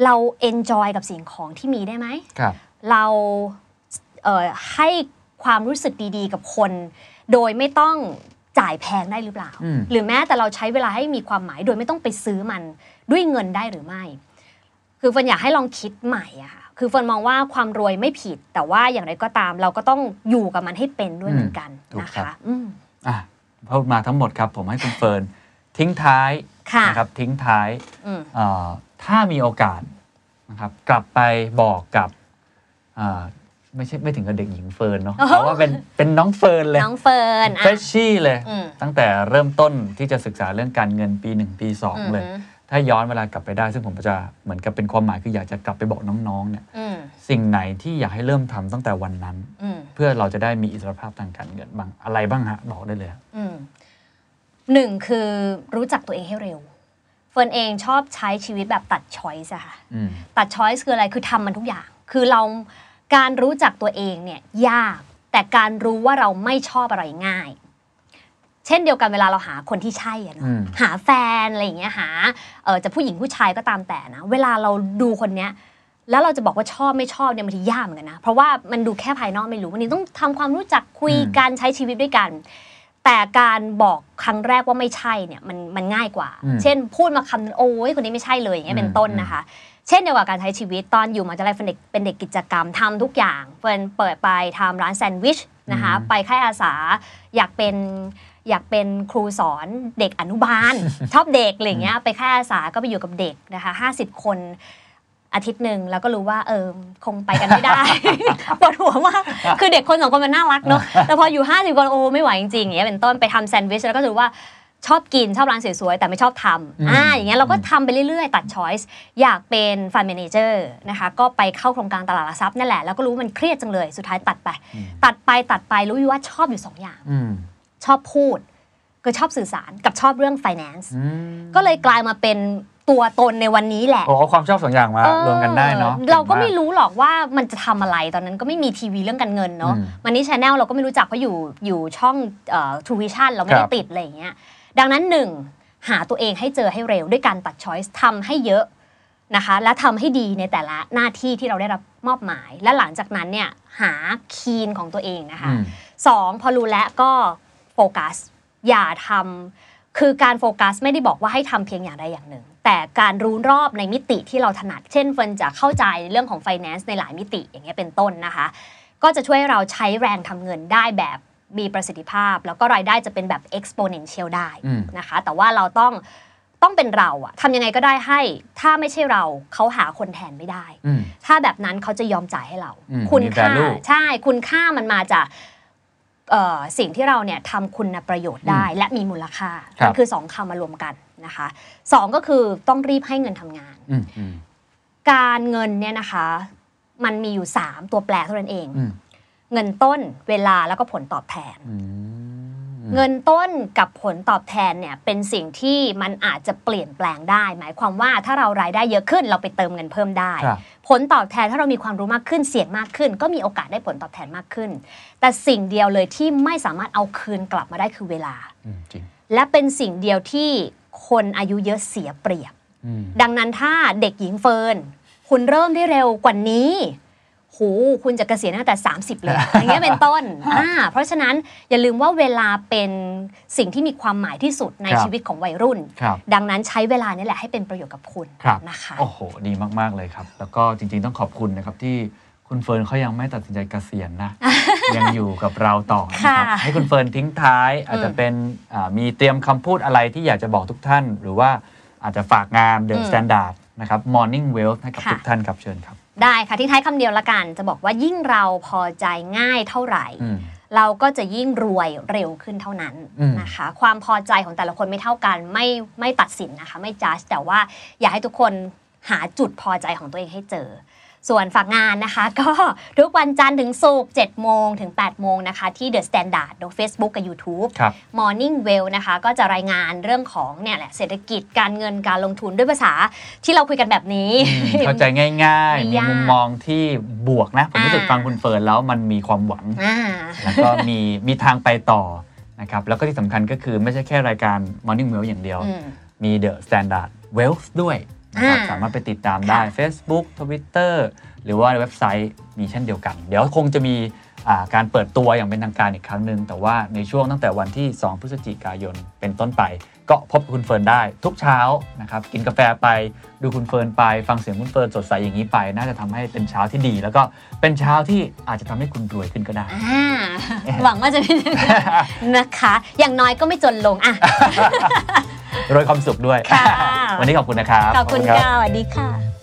เราเอนจอยกับสิ่งของที่มีได้ไหมครับ เราเอ่อให้ความรู้สึกดีๆ กับคน โดยไม่ต้องจ่ายแพงได้หรือเปล่าอืมหรือแม้แต่เราใช้เวลาให้มีความหมายโดยไม่ต้องไปซื้อมันด้วยเงินได้หรือไม่ คือเฟิร์นอยากให้ลองคิดใหม่อะค่ะคือเฟิร์นมองว่าความรวยไม่ผิด แต่ว่าอย่างไรก็ตาม เราก็ต้องอยู่กับมันให้เป็นด้วยเหมือนกันถูกนะครับค่ะอืมอะพูดมาทั้งหมดครับ ผมให้คุณเฟิร์นทิ้งท้ายค่ะนะครับทิ้งท้ายอืมเอ่อ ถ้ามีโอกาสนะครับกลับไปบอกกับอ่าไม่ใช่ไม่ถึงกับเด็กหญิงเฟิร์นเนาะอ๋อเอาว่าเป็นเป็นน้องเฟิร์นเลยน้องเฟิร์นเฟรชชี่เลยอืมตั้งแต่เริ่มต้นที่จะศึกษาเรื่องการเงินปี1ปีอืม2เลย ถ้าย้อนเวลากลับไปได้ ซึ่งผมจะเหมือนกับเป็นความหมายคืออยากจะกลับไปบอกน้องๆเนี่ยอืมสิ่งไหนที่อยากให้เริ่มทำตั้งแต่วันนั้นอืมเพื่อเราจะได้มีอิสรภาพทางการเงินบ้างอะไรบ้างฮะบอกได้เลยฮะอืมหนึ่งคือรู้จักตัวเองให้เร็ว เฟิร์นเองชอบใช้ชีวิตแบบตัด choice อะค่ะอืมตัด choice คืออะไรคือทำมันทุกอย่าง คือเราการรู้จักตัวเองเนี่ยยาก แต่การรู้ว่าเราไม่ชอบอะไรง่าย เช่นเดียวกันเวลาเราหาคนที่ใช่อะเนาะอืมหาแฟนอะไรอย่างเงี้ยหาเออจะผู้หญิงผู้ชายก็ตามแต่นะ เวลาเราดูคนเนี้ยแล้วเราจะบอกว่าชอบไม่ชอบเนี่ยบางทียากเหมือนกันนะ เพราะว่ามันดูแค่ภายนอกไม่รู้วันนี้ต้องทำความรู้จักคุยกันใช้ชีวิตด้วยกัน แต่การบอกครั้งแรกว่าไม่ใช่เนี่ยมันมันง่ายกว่าอืมเช่น พูดมาคำนึงโอ้ยคนนี้ไม่ใช่เลยอย่างเงี้ยเป็นต้นอืมนะคะ เช่นเดียวกับการใช้ชีวิตตอนอยู่มหาวิทยาลัยเป็นเด็กเป็นเด็กกิจกรรมทำทุกอย่างเฟิร์นเปิดไปทำร้านแซนด์วิชนะคะอืมไปค่ายอาสาอยากเป็นอยากเป็นครูสอนเด็กอนุบาล ชอบเด็กอะไรอย่างเงี้ยไปค่ายอาสาก็ไปอยู่กับเด็กนะคะ50 คน อาทิตย์หนึ่งแล้วก็รู้ว่าเออคงไปกันไม่ได้ ปวดหัวมากคือเด็กคนสองคนมันน่ารักเนอะแต่พออยู่ 50คนโอ้ไม่ไหวจริงๆอย่างเงี้ยเป็นต้นไปทำแซนด์วิชแล้วก็รู้ว่าชอบกินชอบร้านสวยๆแต่ไม่ชอบทำอืมอ่าอย่างเงี้ยเราก็ทำไปเรื่อยๆ ตัด choice อยากเป็น fund manager นะคะก็ไปเข้าโครงการตลาดหลักทรัพย์นั่นแหละแล้วก็รู้ว่ามันเครียดจังเลยสุดท้ายตัดไป ตัดไปตัดไปรู้อยู่ว่าชอบอยู่สองอย่างอืมชอบพูด ก็ชอบสื่อสารกับชอบเรื่อง finance อืมก็เลยกลายมาเป็น ตัวตนในวันนี้แหละโอ้เอาความชอบสองอย่างมาเออรวมกันได้เนาะเราก็ไม่งรู้หรอกว่ามันจะทำอะไรตอนนั้นก็ไม่มีทีวีเรื่องการเงินเนาะอืมวันนี้ channel เราก็ไม่รู้จักเพราะอยู่อยู่ช่องเอ่อ True Vision เราไม่คได้รับติดอะไรอย่างเงี้ยดังนั้นหนึ่งหาตัวเองให้เจอให้เร็วด้วยการตัดช้อยส์ทำให้เยอะนะคะ และทำให้ดีในแต่ละหน้าที่ที่เราได้รับมอบหมาย และหลังจากนั้นเนี่ยหาคีนของตัวเองนะคะอืมสองพอรู้แล้วก็โฟกัส อย่าทำคือการโฟกัสไม่ได้บอกว่าให้ทำเพียงอย่างใดอย่างหนึ่ง แต่การรู้รอบในมิติที่เราถนัด เช่นเฟิร์นจะเข้าใจเรื่องของ finance ในหลายมิติอย่างเงี้ยเป็นต้นนะคะ ก็จะช่วยให้เราใช้แรงทำเงินได้แบบมีประสิทธิภาพ แล้วก็รายได้จะเป็นแบบ exponential ได้อืมนะคะ แต่ว่าเราต้องต้องเป็นเราอะทำยังไงก็ได้ให้ ถ้าไม่ใช่เราเขาหาคนแทนไม่ได้อืมถ้าแบบนั้นเขาจะยอมจ่ายให้เราอืมคุณมีค่า value ใช่คุณค่ามันมาจากเอ่อสิ่งที่เราเนี่ยทำคุณประโยชน์ได้ และมีมูลค่าครับมัคือสองคำมารวมกัน นะคะสองก็คือต้องรีบให้เงินทำงานอืมอืมการเงินเนี่ยนะคะ มันมีอยู่ 3 ตัวแปรเท่านั้นเองอืมเงินต้นเวลาแล้วก็ผลตอบแทนอืมเงินต้นกับผลตอบแทนเนี่ยเป็นสิ่งที่มันอาจจะเปลี่ยนแปลงได้ หมายความว่าถ้าเรารายได้เยอะขึ้นเราไปเติมเงินเพิ่มได้ครับผลตอบแทนถ้าเรามีความรู้มากขึ้นเสี่ยงมากขึ้น ก็มีโอกาสได้ผลตอบแทนมากขึ้น แต่สิ่งเดียวเลยที่ไม่สามารถเอาคืนกลับมาได้คือเวลาอืมจริงและเป็นสิ่งเดียวที่ คนอายุเยอะเสียเปรียบอืมดังนั้นถ้าเด็กหญิงเฟิร์น คุณเริ่มได้เร็วกว่านี้โหคุณจะเกษียณตั้งแต่ 30 เลย อย่างเงี้ยเป็นต้นอ่าเพราะฉะนั้นอย่าลืมว่าเวลาเป็นสิ่งที่มีความหมายที่สุดในครับชีวิตของวัยรุ่นครับดังนั้นใช้เวลานี่แหละให้เป็นประโยชน์กับคุณครับนะคะ โอ้โห ดีมาก ๆ เลยครับ แล้วก็จริง ๆ ต้องขอบคุณนะครับที่ คุณเฟิร์นเขายังไม่ตัดสินใจเกษียณนะ ยังอยู่กับเราต่อนะครับค่ะให้คุณเฟิร์นทิ้งท้าย อาจจะเป็นอ่ามีเตรียมคำพูดอะไรที่อยากจะบอกทุกท่าน หรือว่าอาจจะฝากงานเด e ะอืมสแตนดาร์ดนะครับ Morning Wealth ให้กับค่ะ ทุกท่านครับเชิญครับได้ค่ะทิ้งท้ายคำเดียวละกัน จะบอกว่ายิ่งเราพอใจง่ายเท่าไหร่ อืม เราก็จะยิ่งรวยเร็วขึ้นเท่านั้นอืม นะคะ ความพอใจของแต่ละคนไม่เท่ากัน ไม่ไม่ตัดสินนะคะ ไม่จัดแต่ว่าอยากให้ทุกคนหาจุดพอใจของตัวเองให้เจอ ส่วนฝากงานนะคะ ก็ทุกวันจันทร์ถึงศุกร์7โมงถึง 8 โมงนะคะ ที่ The Standard โดย Facebook กับ YouTube ครับ Morning Wealth นะคะ ก็จะรายงานเรื่องของเนี่ยแหละเศรษฐกิจการเงินการลงทุนด้วยภาษาที่เราคุยกันแบบนี้อืมเข้าใจง่ายไม่ๆมียากมุมมองที่บวกนะ ผมรู้สึกอ่าฟังคุณเฟิร์นแล้วมันมีความหวังอ่าแล้วก็มีมีทางไปต่อนะครับแล้วก็ที่สำคัญก็คือไม่ใช่แค่รายการ Morning Well อย่างเดียวอืมมี The Standard Wealth ด้วย นะครับอ่าสามารถไปติดตามได้ค่ะ Facebook Twitter หรือว่าเว็บไซต์มีเช่นเดียวกัน เดี๋ยวคงจะมีอ่าการเปิดตัวอย่างเป็นทางการอีกครั้งหนึ่งแต่ว่าในช่วงตั้งแต่วันที่ 2 พฤศจิกายนเป็นต้นไป ก็พบกับคุณเฟิร์นได้ทุกเช้านะครับกินกาแฟไปดูคุณเฟิร์นไป ฟังเสียงคุณเฟิร์นสดใสอย่างนี้ไป น่าจะทำให้เป็นเช้าที่ดี แล้วก็เป็นเช้าที่อาจจะทำให้คุณรวยขึ้นก็ได้อ่าหวังว่าจะเป็นอย่างนั้นนะคะ อย่างน้อยก็ไม่จนลงอะรวยความสุขด้วยค่ะวันนี้ขอบคุณนะครับ ขอบคุณรัค่ะสวัสดีค่ะ